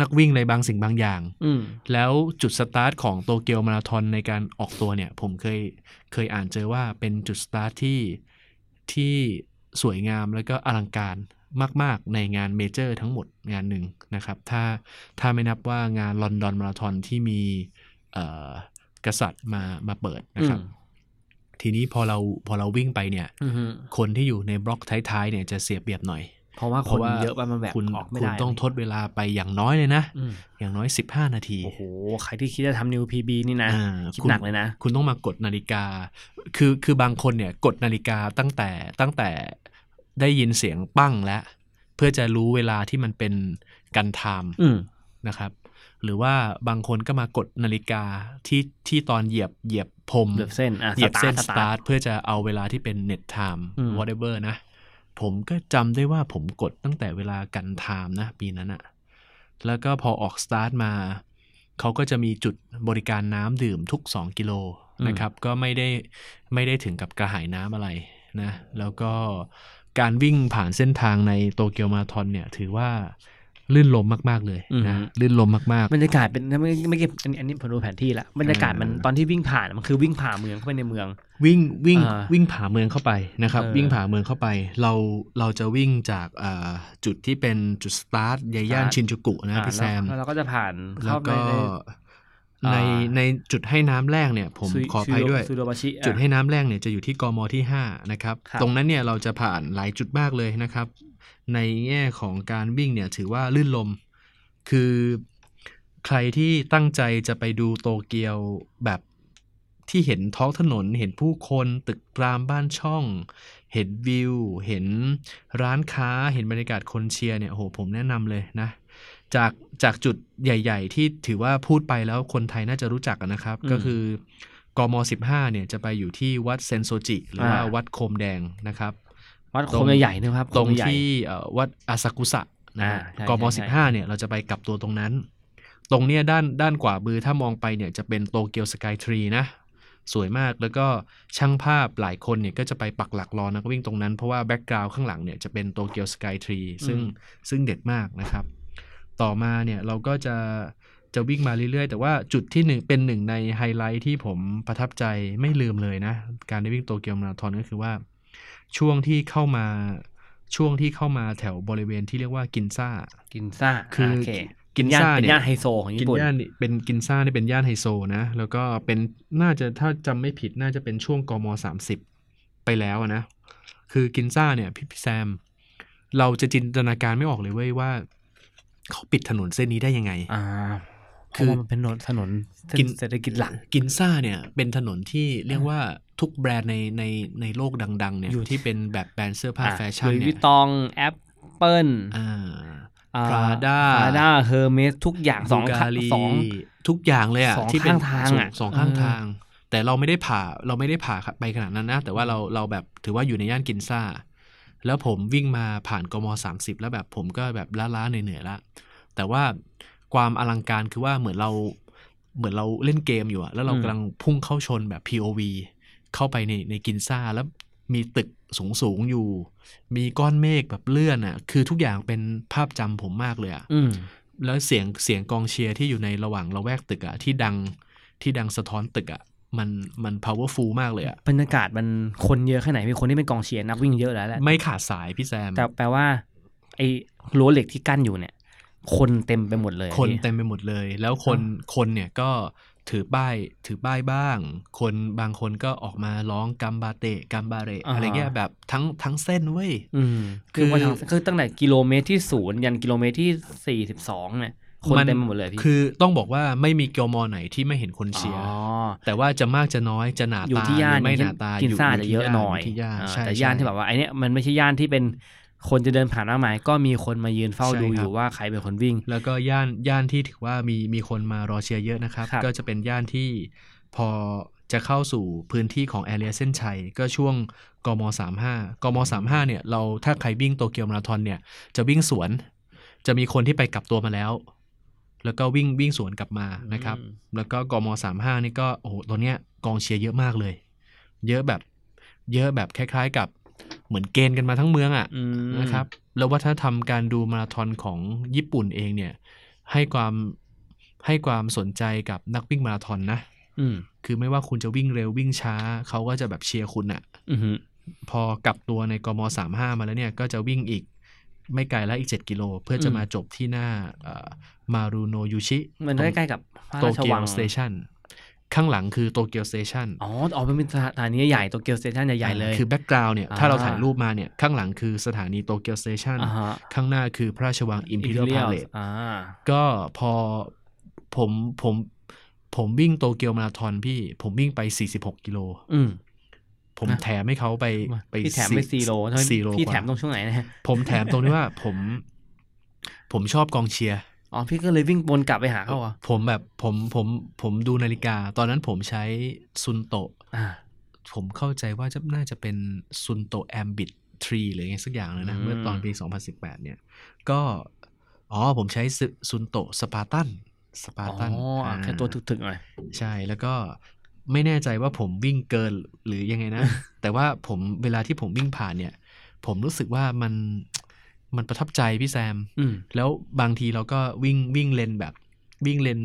นักวิ่งในบางสิ่งบางอย่างอืมแล้วจุดสตาร์ทของโตเกียวมาราธอนในการออกตัวเนี่ย ผมเคยเคยอ่านเจอว่าเป็นจุดสตาร์ทที่ที่สวยงามแล้วก็อลังการมาก ๆ ในงานเมเจอร์ทั้งหมดงานหนึ่งนะครับ ถ้าถ้าไม่นับว่างานลอนดอนมาราธอนที่มีเอ่อกษัตริย์มามาเปิดนะครับอืมทีนี้พอเราพอเราวิ่งไปเนี่ยอือฮึคนที่อยู่ในบล็อกท้าย ๆ เนี่ยจะเสียเปรียบหน่อย เพราะว่าเพคนราะว่าเยอะไปมันแบบคุณออกไม่คุณได้ต้องทดเวลาไปอย่างน้อยเลยนะอืมอย่างน้อย 15 นาที โอ้โห ใครที่คิดจะทำนิวพีบีนี่นะอ่าคิดคุณหนักเลยนะ คุณต้องมากดนาฬิกา คือคือบางคนเนี่ยกดนาฬิกาตั้งแต่ตั้งแต่ได้ยินเสียงปั้งแล้ว เพื่อจะรู้เวลาที่มันเป็น gun time อืมนะครับ หรือว่าบางคนก็มากดนาฬิกาที่ที่ตอนเหยียบเหยียบพรมเหยียบเส้นอะเหยียบเส้นสสตาตาร์ร์ททเพื่อจะเอาเวลาที่เป็น net time อืม whatever นะ ผมก็จำได้ว่าผมกดตั้งแต่เวลา gun time นะปีนั้นอะแล้วก็พอออกสตาร์ทมาเขาก็จะมีจุดบริการน้ำดื่มทุก 2 กิโลนะครับ ก็ไม่ได้ไม่ได้ถึงกับกระหายน้ำอะไรนะ แล้วก็การวิ่งผ่านเส้นทางในโตเกียวมาราธอนเนี่ย ถือว่าลื่นลมมากๆเลยนะอืมลื่นลมมากบรรยากาศเป็นไม่ไม่เก็บอันนี้อันนี้ผมดูแผนที่ละบรรยากาศมันอ่าตอนที่วิ่งผ่านมันคือวิ่งผ่าเมืองเข้าไปในเมืองๆ วิ่งวิ่งอ่าวิ่งผ่าเมืองเข้าไปนะครับเออวิ่งผ่าเมืองเข้าไป เราเราจะวิ่งจากอ่าจุดที่เป็นจุดสตาร์ทในย่านสตาร์ทชินจูกุนะอ่าพี่แซมแล้วเราก็จะผ่านแล้เข้าวไปก็ในในอ่าในจุดให้น้ำแรกเนี่ย ผมซูขออภัยด้วยซูโดบาชิอะจุดให้น้ำแรกเนี่ยจะอยู่ที่กมที่ 5 นะครับครับ ตรงนั้นเนี่ยเราจะผ่านหลายจุดมากเลยนะครับ ในแง่ของการวิ่งเนี่ยถือว่าลื่นลม คือใครที่ตั้งใจจะไปดูโตเกียวแบบ ที่เห็นท้องถนน เห็นผู้คนตึกรามบ้านช่อง เห็นวิว เห็นร้านค้า เห็นบรรยากาศคนเชียร์เนี่ยโอ้โหผมแนะนำเลยนะ จากจากจุดใหญ่ ๆ ที่ถือว่าพูดไปแล้วคนไทยน่าจะรู้จักกันนะครับอืมก็คือกม15เนี่ยจะไปอยู่ที่วัดเซนโซจิ หรือว่าอ่าวัดโคมแดงนะครับ วัดตรงโคมใหญ่ๆนะครับ ตรงโคมใหญ่ที่เอ่อวัดอาซากุสะนะฮะอ่าใช่กมใช่15เนี่ยเราจะไปกลับตัวตรงนั้น ตรงเนี้ยด้านด้านขวามือถ้ามองไปเนี่ยจะเป็น Tokyo Skytree นะ สวยมากแล้วก็ช่างภาพหลายคนเนี่ยก็จะไปปักหลักรอนักวิ่งตรงนั้น เพราะว่า background ข้างหลังเนี่ยจะเป็น Tokyo Skytreeซึ่งอืมซึ่งเด็ดมากนะครับ ต่อมาเนี่ยเราก็จะจะวิ่งมาเรื่อยๆ แต่ว่าจุดที่หนึ่งเป็นหนึ่งในไฮไลท์ที่ผมประทับใจไม่ลืมเลยนะ การได้วิ่งโตเกียวมาราธอนก็คือว่า ช่วงที่เข้ามาช่วงที่เข้ามาแถวบริเวณที่เรียกว่ากินซ่า กินซ่าคือโอเค กินย่านซ่าเป็นเนี่ยย่านไฮโซของญี่กินปุ่นย่านนี่เป็นกินซ่านี่เป็นย่านไฮโซนะ แล้วก็เป็นน่าจะถ้าจำไม่ผิดน่าจะเป็นช่วงกมสามสิบไปแล้วอะนะ คือกินซ่าเนี่ยพี่พี่แซม เราจะจินตนาการไม่ออกเลยเว้ยว่า เขาปิดถนนเส้นนี้ได้ยังไง อ่า คืคืออมันเป็นถนนถนนเส้นกินเศรษฐกิจหลักกินซ่าเนี่ย เป็นถนนที่เรียกว่าทุกแบรนด์ในในในโลกดัง ๆ เนี่ยอยู่ที่เป็นแบบแบรนด์เสื้อผ้าแฟชั่นลุยเนี่วิยตองแอปเปิลอ่า อ่า Prada พราด้าเฮอร์เมสทุกอย่างสองบูข้างลีสองทุกอย่างเลยอะสองที่เป็นข้างทางสออะสองข้างเออทาง แต่เราไม่ได้ผ่าเราไม่ได้ผ่าไปขนาดนั้นนะ แต่ว่าเราเราแบบถือว่าอยู่ในย่านกินซ่า แล้วผมวิ่งมาผ่านกมสามสิบแล้วแบบผมก็แบบล้าๆเหนื่อยๆละแต่ว่าความอลังการคือว่าเหมือนเราเหมือนเราเล่นเกมอยู่อะแล้วเรากำลังพุ่งเข้าชนแบบ POV เข้าไปในในกินซ่าแล้วมีตึก สูงสูงๆอยู่ มีก้อนเมฆแบบเลื่อนอะคือทุกอย่างเป็นภาพจำผมมากเลยอะอืมแล้วเสียงเสียงกองเชียร์ที่อยู่ในระหว่างละแวกตึกอะที่ดังที่ดังสะท้อนตึกอะมันมัน powerful มากเลยอะบรรยากาศมันคนเยอะแค่ไหนมีคนที่เป็นกองเชียร์นักวิ่งเยอะแล้วแหละไม่ขาดสายพี่แซม แต่แปลว่า ไอ้รั้วเหล็กที่กั้นอยู่เนี่ย คนเต็มไปหมดเลย คนพี่เต็มไปหมดเลย แล้วคนคนเนี่ยก็ ถือป้ายถือป้ายบ้าง คนบางคนก็ออกมาร้องกัมบาเตะกัมบาเรอะไรเงี้ยแบบทั้งทั้งเส้นเว้ยอืมคืคืออว่าทางคือตั้งแต่กิโลเมตรที่ศูนย์ยันกิโลเมตรที่สี่สิบสองเนี่ยคนมันเต็มไปหมดเลยพี่คือต้องบอกว่าไม่มีกมไหนที่ไม่เห็นคนเชียร์อ๋อแต่ว่าจะมากจะน้อยจะหนาอยู่ตาที่ย่านหรือไม่หนาตากินซ่ายู่จะที่เยอะหน่อยที่ย่านอ่าใช่แต่ย่านใช่ที่แบบว่าไอเนี้ยมันไม่ใช่ย่านที่เป็น คนจะเดินผ่านหน้าหมาย ก็มีคนมายืนเฝ้าใช่ดูครับอยู่ว่าใครเป็นคนวิ่ง แล้วก็ย่านย่านที่ถือว่ามีมีคนมารอเชียร์เยอะนะครับครับ ก็จะเป็นย่านที่พอจะเข้าสู่พื้นที่ของแอเรียเส้นชัย ก็ช่วงกม35กม35เนี่ยเราถ้าใครวิ่งโตเกียวมาราธอนเนี่ยจะวิ่งสวน จะมีคนที่ไปกลับตัวมาแล้ว แล้วก็วิ่งวิ่งสวนกลับมานะครับอืมแล้วก็กม35นี่ก็โอ้โหตัวเนี้ยกองเชียร์เยอะมากเลย เยอะแบบเยอะแบบคล้าย ๆ กับ เหมือนเกณฑ์กันมาทั้งเมืองอะอืมนะครับ แล้ววัฒนธรรมการดูมาราธอนของญี่ปุ่นเองเนี่ย ให้ความให้ความสนใจกับนักวิ่งมาราธอนนะอืมคือไม่ว่าคุณจะวิ่งเร็ววิ่งช้า เขาก็จะแบบเชียร์คุณอะอืมพอกลับตัวในกมสามห้ามาแล้วเนี่ยก็จะวิ่งอีกไม่ไกลแล้วอีก 7 กิโล เพื่อจะอืมมาจบที่หน้ามารุโนะอุจิ มันใกล้ๆกับพระโตราชเกียวัวงสเตชัน ข้างหลังคือ Tokyo Station อ๋ออ๋อมันเป็นสถานีใหญ่ Tokyo Station ใหญ่ๆเลย คือ background เนี่ยอ่าถ้าเราถ่ายรูปมาเนี่ย ข้างหลังคือสถานี Tokyo Station อ่าฮะข้างหน้าคือพระราชวังอิมพีเรียล Imperial พาเลตอ่าก็พอผมผมผมวิ่งโตเกียวมาราธอนพี่ ผมวิ่งไป 46 กิโลอืมผมนะแถมให้เขาไปไปพี่แถมไปสี่โลทำไมสี่โลพี่กว่าแถมตรงช่วงไหนนะฮะผมแถมตรงที่ว่าผม ผมชอบกองเชียร์ อ๋อพี่ก็เลยวิ่งวนกลับไปหาเขาเหรอะผมแบบผมผมผมดูนาฬิกา ตอนนั้นผมใช้ซุนโตะอ่าผมเข้าใจว่าจะน่าจะเป็นซุนโตะแอมบิททรีหรือไงสักอย่างเลยนะอืมเมื่อตอนปี 2018 เนี่ย ก็อ๋อผมใช้ Suunto Spartan Spartan อ๋ออะแค่ตัวถึกๆหน่อยใช่แล้วก็ไม่แน่ใจว่าผมวิ่งเกินหรือยังไงนะ แต่ว่าผมเวลาที่ผมวิ่งผ่านเนี่ย ผมรู้สึกว่ามัน มันประทับใจพี่แซมอืมแล้วบางทีเราก็วิ่งวิ่งเลนแบบ วิ่งเลน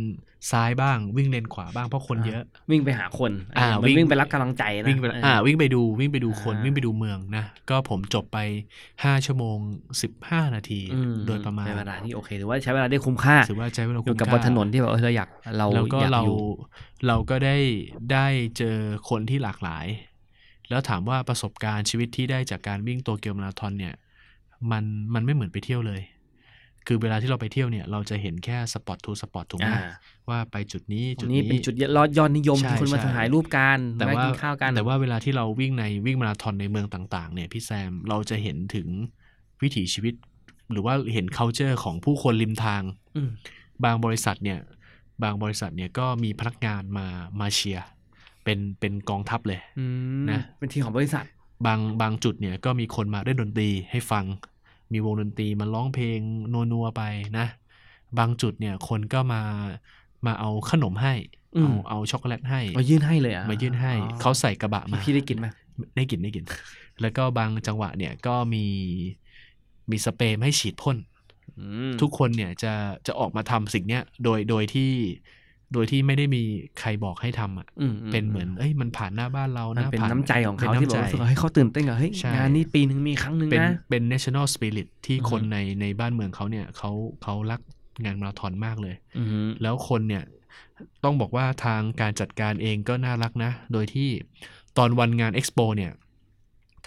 ซ้ายบ้าง วิ่งเลนขวาบ้างเพราะคนเยอะ วิ่งไปหาคนอ่าเหมือนวิ่งวิ่งไปรับกำลังใจนะวิ่งไปเอออ่า วิ่งไปดูวิ่งไปดูคนอ่าวิ่งไปดูเมืองนะ ก็ผมจบไปห้าชั่วโมงสิบห้านาทีอืมโดยประมาณใช้เวลาที่โอเคถือว่าใช้เวลาได้คุ้มค่าถือว่าใช้เวลาอยู่คุ้มกับค่าบนถนนที่แบบเออเราอยากเราแล้วก็อยากเราอยู่เราก็ได้ได้เจอคนที่หลากหลาย แล้วถามว่าประสบการณ์ชีวิตที่ได้จากการวิ่งโตเกียวมาราธอนเนี่ย มันมันไม่เหมือนไปเที่ยวเลย คือเวลาที่เราไปเที่ยวเนี่ย เราจะเห็นแค่สปอตทูสปอตถูกไหมอ่าว่าไปจุดนี้ตรจุดงนี้นี้เป็นจุดยอดยอดนิยมใช่ที่คนมาใช่ถ่ายรูปกันแต่แวะว่ากินข้าวกัน แต่ว่าเวลาที่เราวิ่งในวิ่งมาราธอนในเมืองต่าง ๆ เนี่ยพี่แซมเราจะเห็นถึงวิถีชีวิต หรือว่าเห็น culture ของผู้คนริมทางอืมบางบริษัทเนี่ย บางบริษัทเนี่ยก็มีพนักงานมามาเชียร์เป็นเป็นกองทัพเลยอืมนะเป็นทีมของบริษัท บางบางจุดเนี่ยก็มีคนมาเล่นดนตรีให้ฟัง มีวงดนตรีมาร้องเพลงนัวๆไปนะ บางจุดเนี่ยคนก็มามาเอาขนมให้อืมเอาเอาช็อกโกแลตให้มายื่นให้เลยอะมายื่นให้อ๋อเขาใส่กระบะมาพี่ได้กินไหมได้กินได้กิน แล้วก็บางจังหวะเนี่ยก็มีมีสเปรย์ให้ฉีดพ่นอืมทุกคนเนี่ยจะจะออกมาทำสิ่งเนี้ยโดยโดยที่ โดยที่ไม่ได้มีใครบอกให้ทำอะอืมเป็นเหมือนเอ้ยมันผ่านหน้าบ้านเรามันนะเป็นผ่าน้ำใจของเขาป็นที่น้ำบอกใจรู้สึกว่าให้เขาตื่นเต้นกับเฮ้ยใช่งานนี้ปีหนึ่งมีครั้งหนึ่งเป็นนะเป็น national spirit ที่อือฮึคนในในบ้านเมืองเขาเนี่ยเขาเขารักงานมาราธอนมากเลยอืมแล้วคนเนี่ยต้องบอกว่าทางการจัดการเองก็น่ารักนะ โดยที่ตอนวันงานเอ็กซ์โปเนี่ย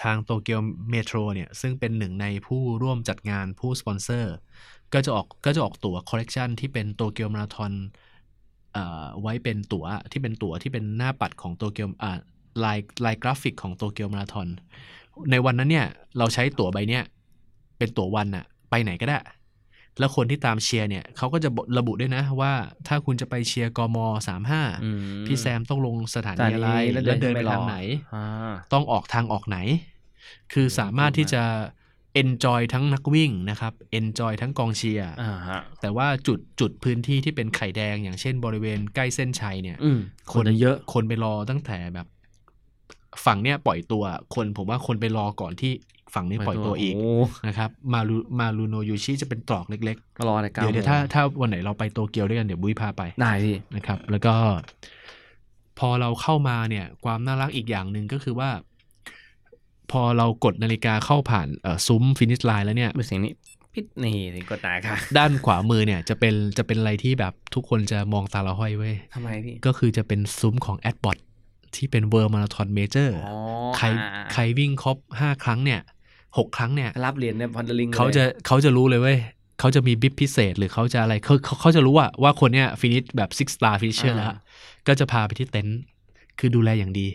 ทาง Tokyo Metro เนี่ยซึ่งเป็นหนึ่งในผู้ร่วมจัดงานผู้สปอนเซอร์ ก็จะออกก็จะออกตั๋วคอลเลกชันที่เป็นโตเกียวมาราธอนเอ่อ ไว้เป็นตั๋วที่เป็นตั๋วที่เป็นหน้าปัดของโตเกียวอ่าลายลายกราฟิกของโตเกียวมาราธอนในวันนั้นเนี่ย เราใช้ตั๋วใบเนี้ยเป็นตั๋ววันอะไปไหนก็ได้ แล้วคนที่ตามเชียร์เนี่ยเขาก็จะบอกระบุด้วยนะว่าถ้าคุณจะไปเชียร์กมสามห้าอืมพี่แซมต้องลงสถาสถานีนีอะไรแล้วแล้วเดิเดินนไปไปรอทางไหนอ่าต้องออกทางออกไหน คือสามารถที่จะ enjoy ทั้งนักวิ่งนะครับ enjoy ทั้งกองเชียร์อ่าฮะแต่ว่าจุดจุดพื้นที่ที่เป็นไข่แดง อย่างเช่นบริเวณใกล้เส้นชัยเนี่ยอืมคนจะเยอะคนไปรอตั้งแต่แบบ ฝั่งเนี้ยปล่อยตัวคนผมว่าคนไปรอก่อนที่ฝั่งนี้ปล่อยตัวอีกโนะครับมารูมารูโนยูชิจะเป็นตรอกเล็กก็รอในๆเก้าเดี๋ยวเดี๋ยวถ้าถ้าวันไหนเราไปโตเกียวด้วยกันเดี๋ยวบุ้ยพาไปได้พี่นะครับ แล้วก็ พอเราเข้ามาเนี่ย ความน่ารักอีกอย่างหนึ่งก็คือว่า พอเรากดนาฬิกาเข้าผ่านเอ่อซุ้มฟินิชไลน์แล้วเนี่ยเป็นเสียงนี้พิษนี่สิกดตายค่ะ ด้านขวามือเนี่ยจะเป็นจะเป็นอะไรที่แบบทุกคนจะมองตาละห้อยเว้ยทำไมพี่ ก็คือจะเป็นซุ้มของแอดบอทที่เป็น World Marathon Majors อ๋อใครอ่าใครวิ่งครบห้าครั้งเนี่ยหกครั้งเนี่ยรับเหรียญเนี่ยพอนเดลิงเขาจะเขาจะรู้เลยเว้ยเขาจะมี bib พิเศษหรือเขาจะอะไรเขาเขาเขาจะรู้ว่าว่าคนเนี้ย finish แบบ six star finisher แล้วก็จะพาไปที่เต็นท์คือดูแลอย่างดี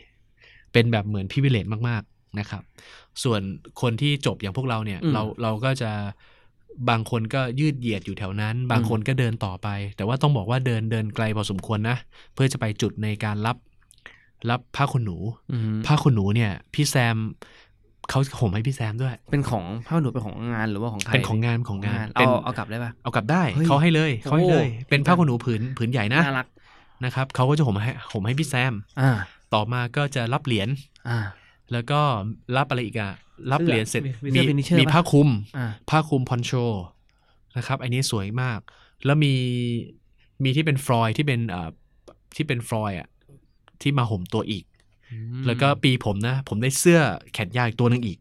เป็นแบบเหมือน privilege มากๆ นะครับ ส่วนคนที่จบอย่างพวกเราเนี่ยอืมเราเราก็จะบางคนก็ยืดเหยียดอยู่แถวนั้น บางคนก็เดินต่อไป แต่ว่าต้องบอกว่าเดินเดินไกลพอสมควรนะ เพื่อจะไปจุดในการรับรับผ้าขนหนูอืมผ้าขนหนูเนี่ย พี่แซมเขาห่มให้พี่แซมด้วย เป็นของผ้าหนูเป็นของงานหรือว่าของใครเป็นของงานของงานเอาเป็นเอากลับได้ปะเอากลับได้เฮ้ยเขาให้เลยเขาให้เลยโอ้เป็นผ้าขนหนูผืนผืนใหญ่นะน่ารักนะครับเขาก็จะห่มให้ห่มให้พี่แซมอ่าต่อมาก็จะรับเหรียญอ่า แล้วก็รับอะไรอีกอะรับเหรียญเสร็จมีเสื้อ finisher มีปะผ้าคลุมอ่าผ้าคลุมพอนโชนะครับ อันนี้สวยมาก แล้วมีมีที่เป็นฟลอยด์ที่เป็นเอ่อที่เป็นฟลอยด์อะที่มาห่มตัวอีก แล้วก็ปีผมนะ ผมได้เสื้อแขนยาวอีกตัวหนึ่งอีก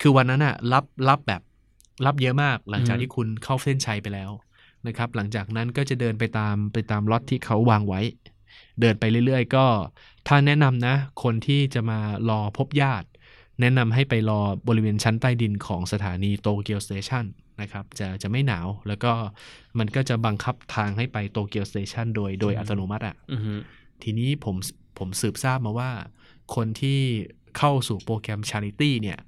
คือวันนั้นอะรับรับแบบรับเยอะมาก หลังจากอืมที่คุณเข้าเส้นชัยไปแล้วนะครับ หลังจากนั้นก็จะเดินไปตามไปตามล็อตที่เขาวางไว้ เดินไปเรื่อยๆ ก็ ถ้าแนะนำนะ คนที่จะมารอพบญาติ แนะนำให้ไปรอบริเวณชั้นใต้ดินของสถานีโตเกียว station นะครับจะจะไม่หนาวแล้วก็มันก็จะบังคับทางให้ไปโตเกียว station โดยโดยอัตโนมัติอะอือฮึทีนี้ผมผมสืบทราบมาว่า คนที่เข้าสู่โปรแกรม Charity เนี่ย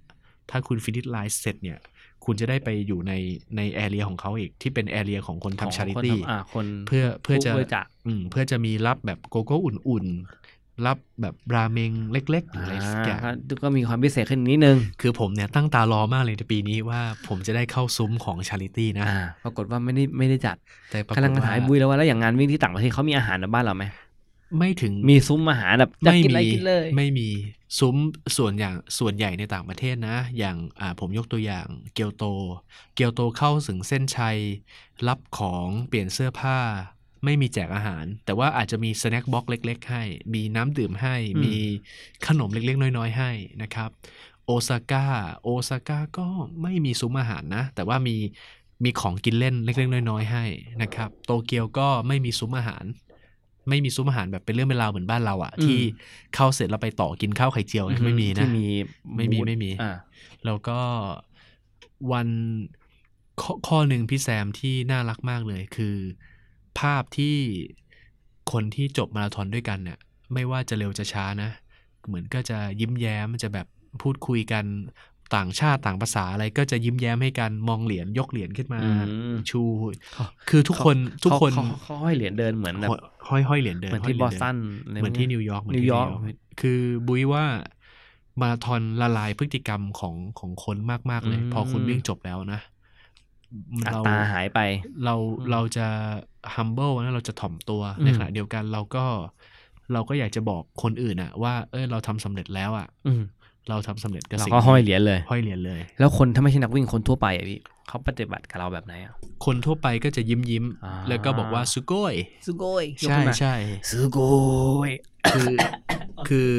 ถ้าคุณ finish line เสร็จเนี่ย คุณจะได้ไปอยู่ในใน area ของเขาอีก ที่เป็น area ของคนของทำ Charity คนทำอ่าคนเพื่อเพื่อจะผู้บริจาคอืมเพื่อจะมีรับแบบโกโก้อุ่นๆ รับแบบราเมงเล็กๆหรืออะไรสักอย่างอ่าก็มีความพิเศษขึ้นนิดนึง คือผมเนี่ยตั้งตารอมากเลยในปีนี้ว่าผมจะได้เข้าซุ้มของ Charity นะอ่าปรากฏว่าไม่ได้ไม่ได้จัด แต่ปรากกำลัฏงว่าหายบุยแล้วว่าแล้วอย่างงานวิ่งที่ต่างประเทศเขามีอาหารแบบบ้านเราไหมไม่ถึงมีซุ้มอาหารแบบอยากกินอะไรกินเลยไม่มีซุ้มส่วนอย่างส่วนใหญ่ในต่างประเทศนะ อย่างอ่าผมยกตัวอย่างเกียวโต เกียวโตเข้าถึงเส้นชัย รับของเปลี่ยนเสื้อผ้า ไม่มีแจกอาหาร แต่ว่าอาจจะมี snack box เล็ก ๆ ให้ มีน้ำดื่มให้อืมมีขนมเล็ก ๆ น้อย ๆ ให้นะครับ โอซาก้า โอซาก้าก็ไม่มีซุ้มอาหารนะ แต่ว่ามีมีของกินเล่นเล็ก ๆ น้อยๆให้นะครับ โตเกียวก็ไม่มีซุ้มอาหาร ไม่มีซุ้มอาหารแบบเป็นเรื่องเป็นราวเหมือนบ้านเราอะอืมที่เข้าเสร็จแล้วไปต่อกินข้าวไข่เจียวเนี่ยไม่มีนะที่มีไม่มีบูธไม่มีอ่าแล้วก็วันข้อข้อหนึ่งพี่แซมที่น่ารักมากเลยคือ ภาพที่คนที่จบมาราธอนด้วยกันเนี่ยไม่ว่าจะเร็วจะช้านะ เหมือนก็จะยิ้มแย้มจะแบบพูดคุยกันต่างชาติต่างภาษาอะไรก็จะยิ้มแย้มให้กันมองเหรียญยกเหรียญขึ้นมาอืมชู คือทุกคนทุกคนเขาเขาเขาห้อยเหรียญเดินเหมือนแบบห้อยห้อยเหรียญเดินเหมือนห้ยที่หรีบยอญสดิตันเหมือนที่นิวยอร์กนิวยอร์กคือบุ้ยว่ามาราธอนละลายพฤติกรรมของของคนมาก ๆ เลยอืมพอคุณวิ่งจบแล้วนะอั เราตราหายไป เราอืมเราจะ humble นะเราจะถ่อมตัวอืมในขณะเดียวกันเราก็ เราก็อยากจะบอกคนอื่นอะว่า เออเราทำสำเร็จแล้วอะอืมเราทำสำเร็จกับเราสิ่งก็ห้อยเหรียญเลย ห้อยเหรียญเลย แล้วคนถ้าไม่ใช่นักวิ่งคนทั่วไปอะพี่เขาปฏิบัติกับเราแบบไหนอะ คนทั่วไปก็จะยิ้มยิ้มอ่าแล้วก็บอกว่าสุโกยすごい ใช่ใช่ すごい คือคือ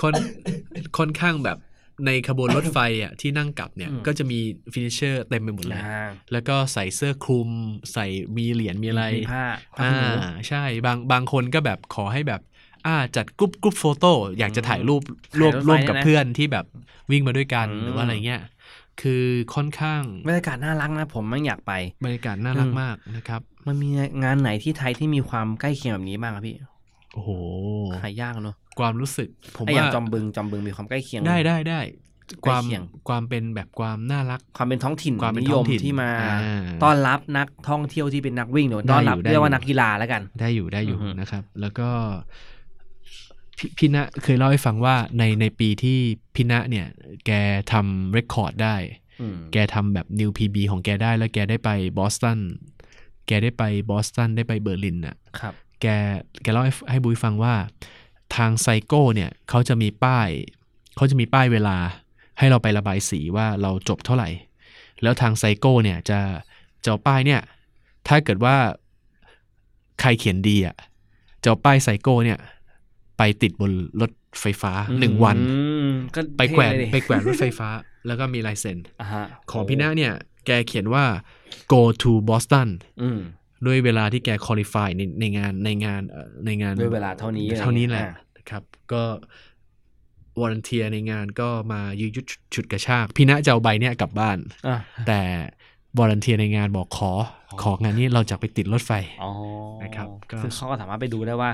ค่อนค่อนข้างแบบ ในขบวนรถไฟอะที่นั่งกลับเนี่ยอืมก็จะมี finisher เต็มไปหมดเลยอ่าแล้วก็ใส่เสื้อคลุม ใส่มีเหรียญมีอะไรมีผ้าผ้าอ่าขนหนูใช่บางบางคนก็แบบขอให้แบบอ่าจัด group group photo อยากจะถ่ายรูปร่วมถ่ายรถไฟร่วมกับเนี่ยนะเพื่อนที่แบบวิ่งมาด้วยกันอืมหรือว่าอะไรเงี้ยคือค่อนข้างบรรยากาศน่ารักนะผมไม่อยากไปบรรยากาศน่ารักอืมมากนะครับ มันมีงานไหนที่ไทยที่มีความใกล้เคียงแบบนี้บ้างอะพี่ โอ้โหหายากเนอะความรู้สึก ผมไออย่างว่าจอมบึงจอมบึงมีความใกล้เคียง ได้ได้ได้ใกคล้วามเคียงความเป็นแบบความน่ารัก ความเป็นท้องถิ่นความเป็นนิยท้อมงถิ่นที่มาอ่าต้อนรับนักท่องเที่ยวที่เป็นนักวิ่งหรือได้ต้อนรับอยู่ได้เรียกว่าอยู่นักกีฬาแล้วกัน ได้อยู่ได้อยู่อือฮึนะครับ แล้วก็พี่พี่ณะเคยเล่าให้ฟังว่าในในปีที่พี่ณะเนี่ย แกทำ record ได้อืมแกทำแบบ New PB ของแกได้แล้วแกได้ไปบอสตันแกได้ไปบอสตันได้ไปเบอร์ลินน่ะครับ แกแกเล่าให้ให้บุ้ยฟังว่าทางไซโก้เนี่ยเขาจะมีป้ายเขาจะมีป้ายเวลา ให้เราไประบายสีว่าเราจบเท่าไหร่ แล้วทางไซโก้เนี่ยจะจะเอาป้ายเนี่ย ถ้าเกิดว่าใครเขียนดีอะจะเอาป้ายไซโก้เนี่ย ไปติดบนรถไฟฟ้าหนึ่งวันอืมก็ไปแขวนเท่เลยดิไปแขวนรถไฟฟ้า แล้วก็มีลายเซ็นอ่าฮะของพี่ณะเนี่ย แกเขียนว่า go to Boston อืม ด้วยเวลาที่แก qualify ในในงานในงานเอ่อในงานด้วยเวลาเท่านี้เท่านี้แหละอ่านะครับก็ volunteer ในงานก็มายืดยุดฉุดกระชากพี่ณะจะเอาใบเนี่ยกลับบ้านอะแต่ volunteer ในงานบอกขออ๋อของานนี้เราจะไปติดรถไฟอ๋อนะครับก็ซึ่งเขาก็สามารถไปดูได้ว่า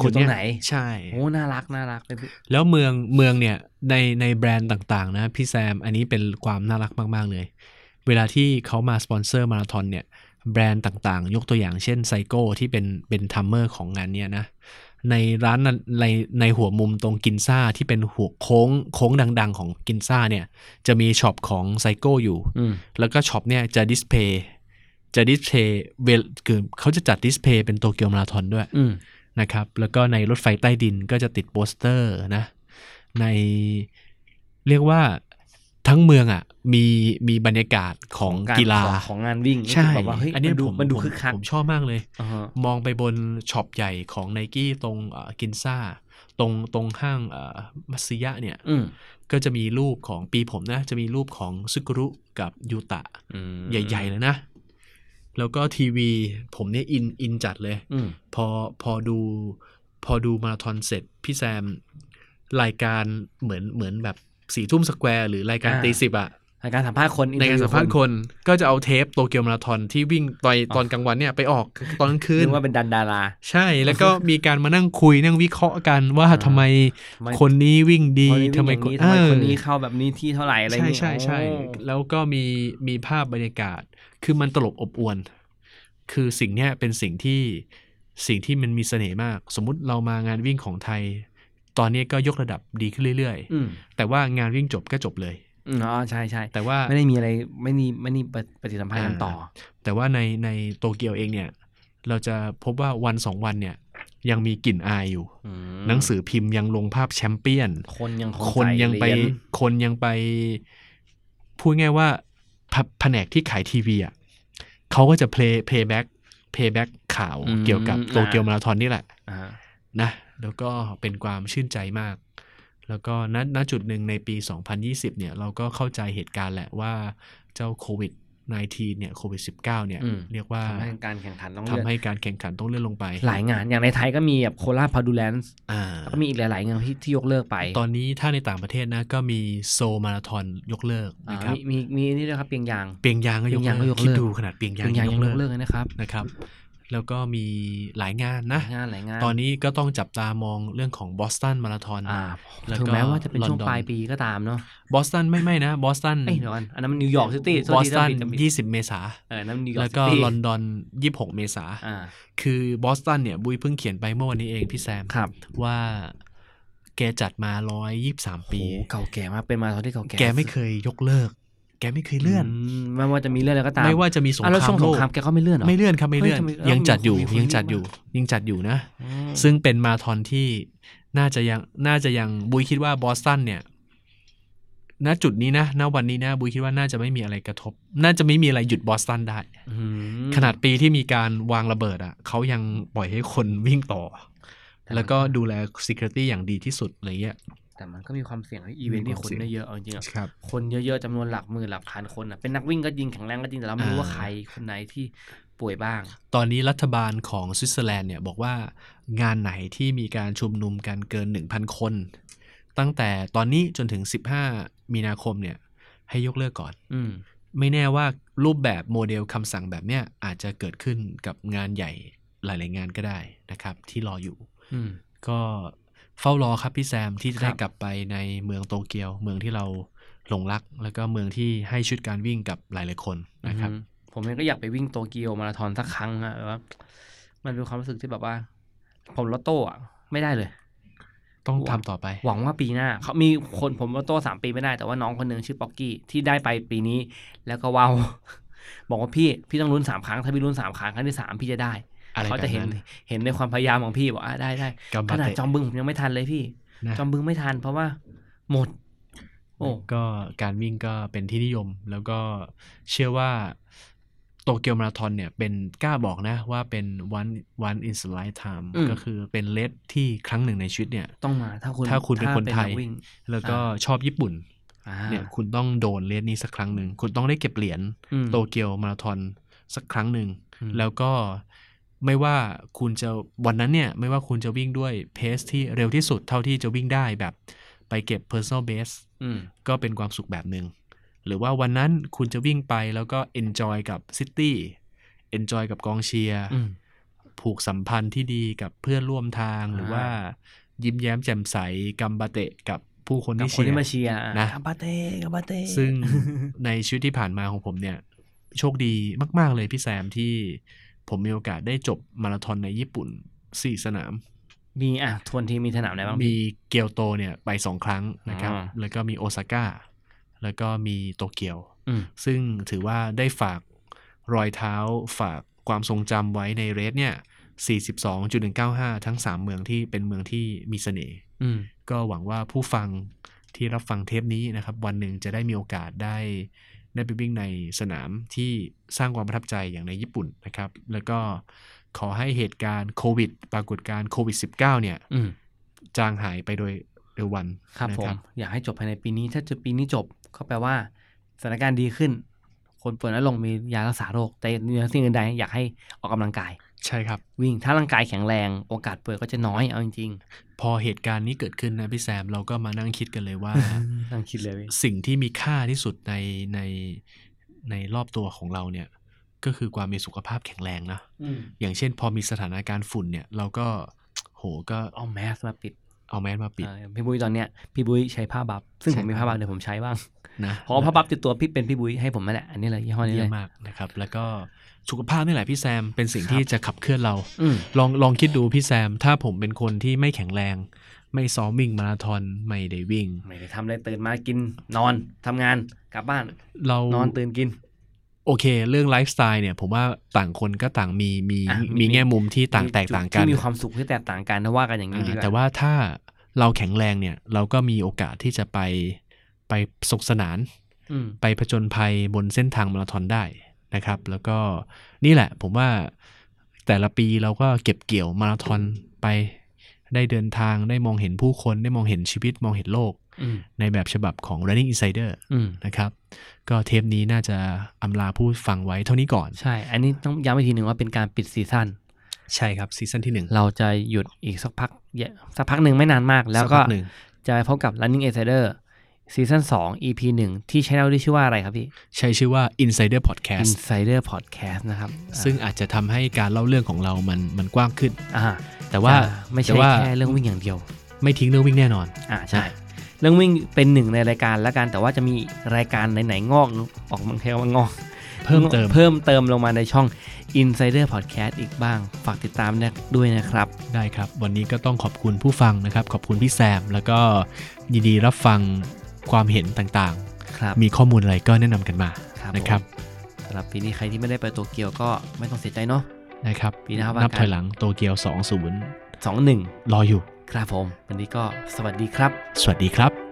คนเนี้ยอยู่ตรงไหนใช่โอ้น่ารักน่ารักเลยพี่แล้วเมืองเมืองเนี่ยในในแบรนด์ต่าง ๆ นะ พี่แซมอันนี้เป็นความน่ารักมาก ๆ เลย เวลาที่เขามาสปอนเซอร์มาราธอนเนี่ย แบรนด์ต่างๆ ยกตัวอย่างเช่นไซโก้ที่เป็นเป็น timer ของงานเนี้ยนะ ในร้านนั้นในในหัวมุมตรงกินซ่าที่เป็นหัวโค้งโค้งดัง ๆ ของกินซ่าเนี่ย จะมี shop ของไซโก้อยู่อืมแล้วก็ shop เนี่ยจะ display จะ display เวลคือเขาจะจัด display เป็นโตเกียวมาราธอนด้วยอืมนะครับ แล้วก็ในรถไฟใต้ดินก็จะติดโปสเตอร์นะ ในเรียกว่า ทั้งเมืองอะมีมีบรรยากาศของกีฬาของของงานวิ่งใช่แบบว่าเฮ้ยอันเนี้ยมันดูผมมันดูผมคึกคักผมชอบมากเลยอ่าฮะมองไปบน shop ใหญ่ของไนกี้ตรงเอ่อกินซ่า ตรงตรงห้างเอ่อมัตสึยะเนี่ยอืมก็จะมีรูปของปีผมนะ จะมีรูปของสึกุรุกับยูตะอืมใหญ่ ๆ เลยนะ แล้วก็ทีวีผมเนี่ยอินอินจัดเลยอืมพอพอดูพอดูมาราธอนเสร็จพี่แซมรายการเหมือนเหมือนแบบ สี่ทุ่มสแควร์หรือรายการอ่าตีสิบอะในการสัมภาษณ์คนในการสัมภาษณ์คนก็จะเอาเทปโตเกียวมาราธอนที่วิ่งตอนตอนกลางวันเนี่ยไปออกตอนกลางคืนึนกว่าเป็นดันดารา ใช่แล้วก็มีการมานั่งคุยนั่งวิเคราะห์กันว่าอ่าทำไมทำไมคนนี้วิ่งดีคนนี้ทำไมวิ่งคอนย่างนี้ทำไมเออคนนี้เข้าแบบนี้ที่เท่าไหร่อะไรอย่างใช่งี้ใช่ใช่โอ้แล้วก็มีมีภาพบรรยากาศ คือมันตลบอบอวน คือสิ่งเนี้ยเป็นสิ่งที่สิ่งที่มันมีเสน่ห์มาก สมมุติเรามางานวิ่งของไทย ตอนนี้ก็ยกระดับดีขึ้นเรื่อยอืมๆแต่ว่างานวิ่งจบก็จบเลยอืมอ๋อใช่ใช่แต่ว่าไม่ได้มีอะไรไม่มีไม่มีปฏิสัมพันธ์กันต่อ แต่ว่าในในโตเกียวเองเนี่ย เราจะพบว่าวันสองวันเนี่ย ยังมีกลิ่นอายอยู่อืมหนังสือพิมพ์ยังลงภาพแชมเปี้ยน คนยังคงคนยังไปใส่เหรียญคนยังไป พูดง่ายว่าแผแผนกที่ขายทีวีอะเขาก็จะ play playback playback ข่าวเกี่ยวกับโตเกียวมาราธอนนี่แหละอ่านะแล้วก็เป็นความชื่นใจมาก แล้วก็ณณจุดหนึ่งในปี 2020 เนี่ย เราก็เข้าใจเหตุการณ์แหละว่าเจ้าโควิด -19 เนี่ยโควิด -19 เนี่ยอืมเรียกว่าทำให้การแข่งขันต้องทำเลื่อนให้การแข่งขันต้องเลื่อนลงไป หลายงานอย่างในไทยก็มีแบบโคราชพาดูแลนซ์อ่าแล้วก็มีอีกหลาย ๆ งานที่ที่ยกเลิกไป ตอนนี้ถ้าในต่างประเทศนะก็มีโซลมาราธอนยกเลิกอ่านะครับมีมีมีนี่ด้วยครับเปียงยางเปียงยางก็ยกเปียงยางก็เลิยกกคิดเลิกดูขนาดเปียงยางเปียงยางยังยกเลิเลิกกเลยนะครับนะครับ แล้วก็มีหลายงานนะงานหลายงาน ตอนนี้ก็ต้องจับตามองเรื่องของบอสตันมาราธอนอ่าแล้วถึงก็แม้ว่าจะเป็นช่วงลอนดอนปลายปีก็ตามเนาะบอสตันไม่ไม่นะบอสตันเอ้ยเดี๋ยวก่อนอันนั้นมันนิวยอร์กซิตี้บอสตันยี่20เมษาเออนั่นนิวยอร์แล้กวก็ลอนดอน26เมษาอ่าคือบอสตันเนี่ยบุยเพิ่งเขียนไปเมื่อวันนี้เองพี่แซมครับว่าแกจัดมา123ปีโอ้เก่าแก่มากเป็นมาราธอนที่เก่าแก่ แกไม่เคยยกเลิก แกไม่เคยเลื่อนไม่ว่าจะมีเรื่องอะไรก็ตามไม่ว่าจะมีสงครามอะแล้วช่วงสงครามโลกแกก็ไม่เลื่อนเหรอไม่เลื่อนครับไม่เลื่อนเฮ้ยทำไมยังจัดอยู่มีคนยังจัดวิ่งอยู่ยังจัดอยู่นะอืมซึ่งเป็นมาราธอนที่น่าจะยังน่าจะยังบุยคิดว่าบอสตันเนี่ยณจุดนี้นะณวันนี้นะบุยคิดว่าน่าจะไม่มีอะไรกระทบ น่าจะไม่มีอะไรหยุดบอสตันได้อืมขนาดปีที่มีการวางระเบิดอะเขายังปล่อยให้คนวิ่งต่อ แล้วก็ดูแล security อย่างดีที่สุดอะไรเงี้ย แต่มันก็มีความเสี่ยงที่อีเวนต์ที่คนได้เยอะเอาจริงๆอะครับคนเยอะๆจำนวนหลักหมื่นหลักพันคนอะเป็นนักวิ่งก็จริงแข็งแรงก็จริงแต่เราไม่รู้ว่าอ่าใครคนไหนที่ป่วยบ้าง ตอนนี้รัฐบาลของสวิตเซอร์แลนด์เนี่ยบอกว่างานไหนที่มีการชุมนุมกันเกิน 1,000 คน ตั้งแต่ตอนนี้จนถึง 15 มีนาคมเนี่ย ให้ยกเลิกก่อนอืมไม่แน่ว่ารูปแบบโมเดลคำสั่งแบบเนี้ยอาจจะเกิดขึ้นกับงานใหญ่หลาย ๆ งานก็ได้นะครับ ที่รออยู่อืมก็ เฝ้ารอครับพี่แซมที่จะได้ครับกลับไปในเมืองโตเกียว เมืองที่เราหลงรัก แล้วก็เมืองที่ให้ชุดการวิ่งกับหลายๆคนนะครับอืมผมเองก็อยากไปวิ่งโตเกียวมาราธอนสักครั้งอะแบบว่ามันเป็นความรู้สึกที่แบบว่า ผมลอตโต้อะไม่ได้เลย ต้องทำต่อไป หวังว่าปีหน้าเขามีคนผมลอตโต้สามปีไม่ได้แต่ว่าน้องคนหนึ่งชื่อป๊อกกี้ที่ได้ไปปีนี้ แล้วก็ว้าวบอกว่าพี่พี่ต้องลุ้นสามครั้งถ้าพี่ลุ้นสามครั้งครั้งที่สามพี่จะได้อะไร เขาจะเห็นแบบนั้นเห็นในความพยายามของพี่บอกอะได้ได้กัมขบานาดเตะจอมบึงผมยังไม่ทันเลยพี่นะจอมบึงไม่ทันเพราะว่าหมด โอ้ก็การวิ่งก็เป็นที่นิยม แล้วก็เชื่อว่าโตเกียวมาราธอนเนี่ยเป็นกล้าบอกนะว่าเป็น one one in a lifetime อืมก็คือเป็นเลสที่ครั้งหนึ่งในชีวิตเนี่ย ต้องมาถ้าคุณถ้าคุณเป็นคนไทยกวิ่งแล้วก็ชอบญี่ปุ่นอ่าเนี่ยคุณต้องโดนเลสนี้สักครั้งหนึ่ง คุณต้องได้เก็บเหรียญอืมโตเกียวมาราธอนสักครั้งหนึ่งอืมแล้วก็ ไม่ว่าคุณจะวันนั้นเนี่ย ไม่ว่าคุณจะวิ่งด้วยเพสที่เร็วที่สุดเท่าที่จะวิ่งได้แบบไปเก็บ personal best อืมก็เป็นความสุขแบบหนึ่งหรือว่าวันนั้นคุณจะวิ่งไปแล้วก็ enjoy กับซิตี้ enjoy กับกองเชียร์อืมผูกสัมพันธ์ที่ดีกับเพื่อนร่วมทางหรือว่า ยิ้มแย้มแจ่มใสกัมบาเตะกับผู้คนกับที่คนเชียที่ร์มาเชียร์นะกับบาเต้กับบาเต้ซึ่งในชีวิตที่ผ่านมาของผมเนี่ย โชคดีมาก ๆเลยพี่แซมที่ ผมมีโอกาสได้จบมาราธอนในญี่ปุ่น4สนาม มีอะทวนทีมีสนามไหนบ้างมีพี่เกียวโตเนี่ยไปสองครั้งนะครับอ่าแล้วก็มีโอซาก้าแล้วก็มีโตเกียวอืมซึ่งถือว่าได้ฝากรอยเท้าฝากความทรงจำไว้ในเรสเนี่ย42.195 ทั้ง 3 เมืองที่เป็นเมืองที่มีเสน่ห์อืมก็หวังว่าผู้ฟังที่รับฟังเทปนี้นะครับ วันหนึ่งจะได้มีโอกาสได้ ได้ไปวิ่งในสนามที่สร้างความประทับใจอย่างในญี่ปุ่นนะครับ แล้วก็ขอให้เหตุการณ์โควิด ปรากฏการณ์โควิด -19 เนี่ยอืมจางหายไปโดยเร็ววันครับนะผม อยากให้จบภายในปีนี้ ถ้าจะปีนี้จบก็แปลว่าสถานการณ์ดีขึ้น คนป่วยน้อยลงมียารักษาโรค แต่เหนือสิ่งอื่นใดอยากให้ออกกำลังกาย ใช่ครับ วิ่งถ้าร่างกายแข็งแรงโอกาสป่วยก็จะน้อยเอาจริงพอเหตุการณ์นี้เกิดขึ้นนะพี่แซมเราก็มานั่งคิดกันเลยว่าๆนั่งคิดเลย สิ่งที่มีค่าที่สุดในในในรอบตัวของเราเนี่ย ก็คือความมีสุขภาพแข็งแรงนะอืมอย่างเช่น พอมีสถานการณ์ฝุ่นเนี่ย เราก็โหก็เอาแมสมาปิด เอาแมสมาปิดเออพี่บุ้ยตอนเนี้ยพี่บุ้ยใช้ผ้า buff ซึ่งใช้ผมมีผ้าผ้า buff เดี๋ยวผมใช้บ้าง นะเพราะว่าผ้า buff ติดตัวพี่เป็นพี่บุ้ยให้ผมนั่นแหละอันนี้เลยยี่ห้อนี้เลยเยี่เลยยมมากนะครับ แล้วก็สุขภาพนี่แหละพี่แซมเป็นสิ่งครับที่จะขับเคลื่อนเราอืมลองลองคิดดูพี่แซม ถ้าผมเป็นคนที่ไม่แข็งแรง ไม่ซ้อมวิ่งมาราธอนไม่ได้วิ่ง ไม่ได้ทำอะไรตื่นมากินนอนทำงานกลับบ้าน เรานอนตื่นกินโอเค เรื่องไลฟ์สไตล์เนี่ย ผมว่าต่างคนก็ต่างมีมีอะมีมีแง่มุมที่ต่างแตกต่างกันที่มีความสุขที่แตกต่างกันนะว่ากันอย่างนี้ดีกอ่าว่าแต่ว่าถ้าเราแข็งแรงเนี่ย เราก็มีโอกาสที่จะไป ไปสุขสนานอืมไปผจญภัยบนเส้นทางมาราธอนได้นะครับ แล้วก็นี่แหละผมว่าแต่ละปีเราก็เก็บเกี่ยวมาราธอนไปได้เดินทางได้มองเห็นผู้คนได้มองเห็นชีวิตมองเห็นโลกอืมในแบบฉบับของ Running Insider อืมนะครับ ก็เทปนี้น่าจะอำลาผู้ฟังไว้เท่านี้ก่อน ใช่ อันนี้ต้องย้ำอีกทีหนึ่งว่าเป็นการปิดซีซั่นใช่ครับซีซั่นที่หนึ่งเราจะหยุดอีกสักพักเยอะสักพักหนึ่งไม่นานมาก แล้วก็สักพักหนึ่งจะไปพบกับ Running Insider ซีซั่น2 EP 1 ที่ channel ที่ชื่อว่าอะไรครับพี่ ใช้ชื่อว่า Insider Podcast Insider Podcast นะครับ ซึ่งอาจจะทำให้การเล่าเรื่องของเรามันมันกว้างขึ้นอ่าแต่ว่าจะไม่แต่ใช่ว่าแค่เรื่องวิ่งอย่างเดียว ไม่ทิ้งเรื่องวิ่งแน่นอนอ่าใช่เรื่องวิ่งเป็นหนึ่งในรายการแล้วกันแต่ว่าจะมีรายการไหนๆงอกออกมาแค่ว่างอก เพิ่มเติมเพิ่มเติมลงมาในช่อง Insider Podcast อีกบ้าง ฝากติดตามด้วยนะครับ ได้ครับ วันนี้ก็ต้องขอบคุณผู้ฟังนะครับ ขอบคุณพี่แซม แล้วก็ยินดีรับฟัง ความเห็นต่างครับๆมีข้อมูลอะไรก็แนะนำกันมาครับนะครับผมสำหรับปีนี้ใครที่ไม่ได้ไปโตเกียวก็ไม่ต้องเสียใจเนาะนะครับปีหน้าว่ากันนับถอยหลังโตเกียว 20สองหนึ่งรออยู่ ครับผม วันนี้ก็สวัสดีครับ สวัสดีครับ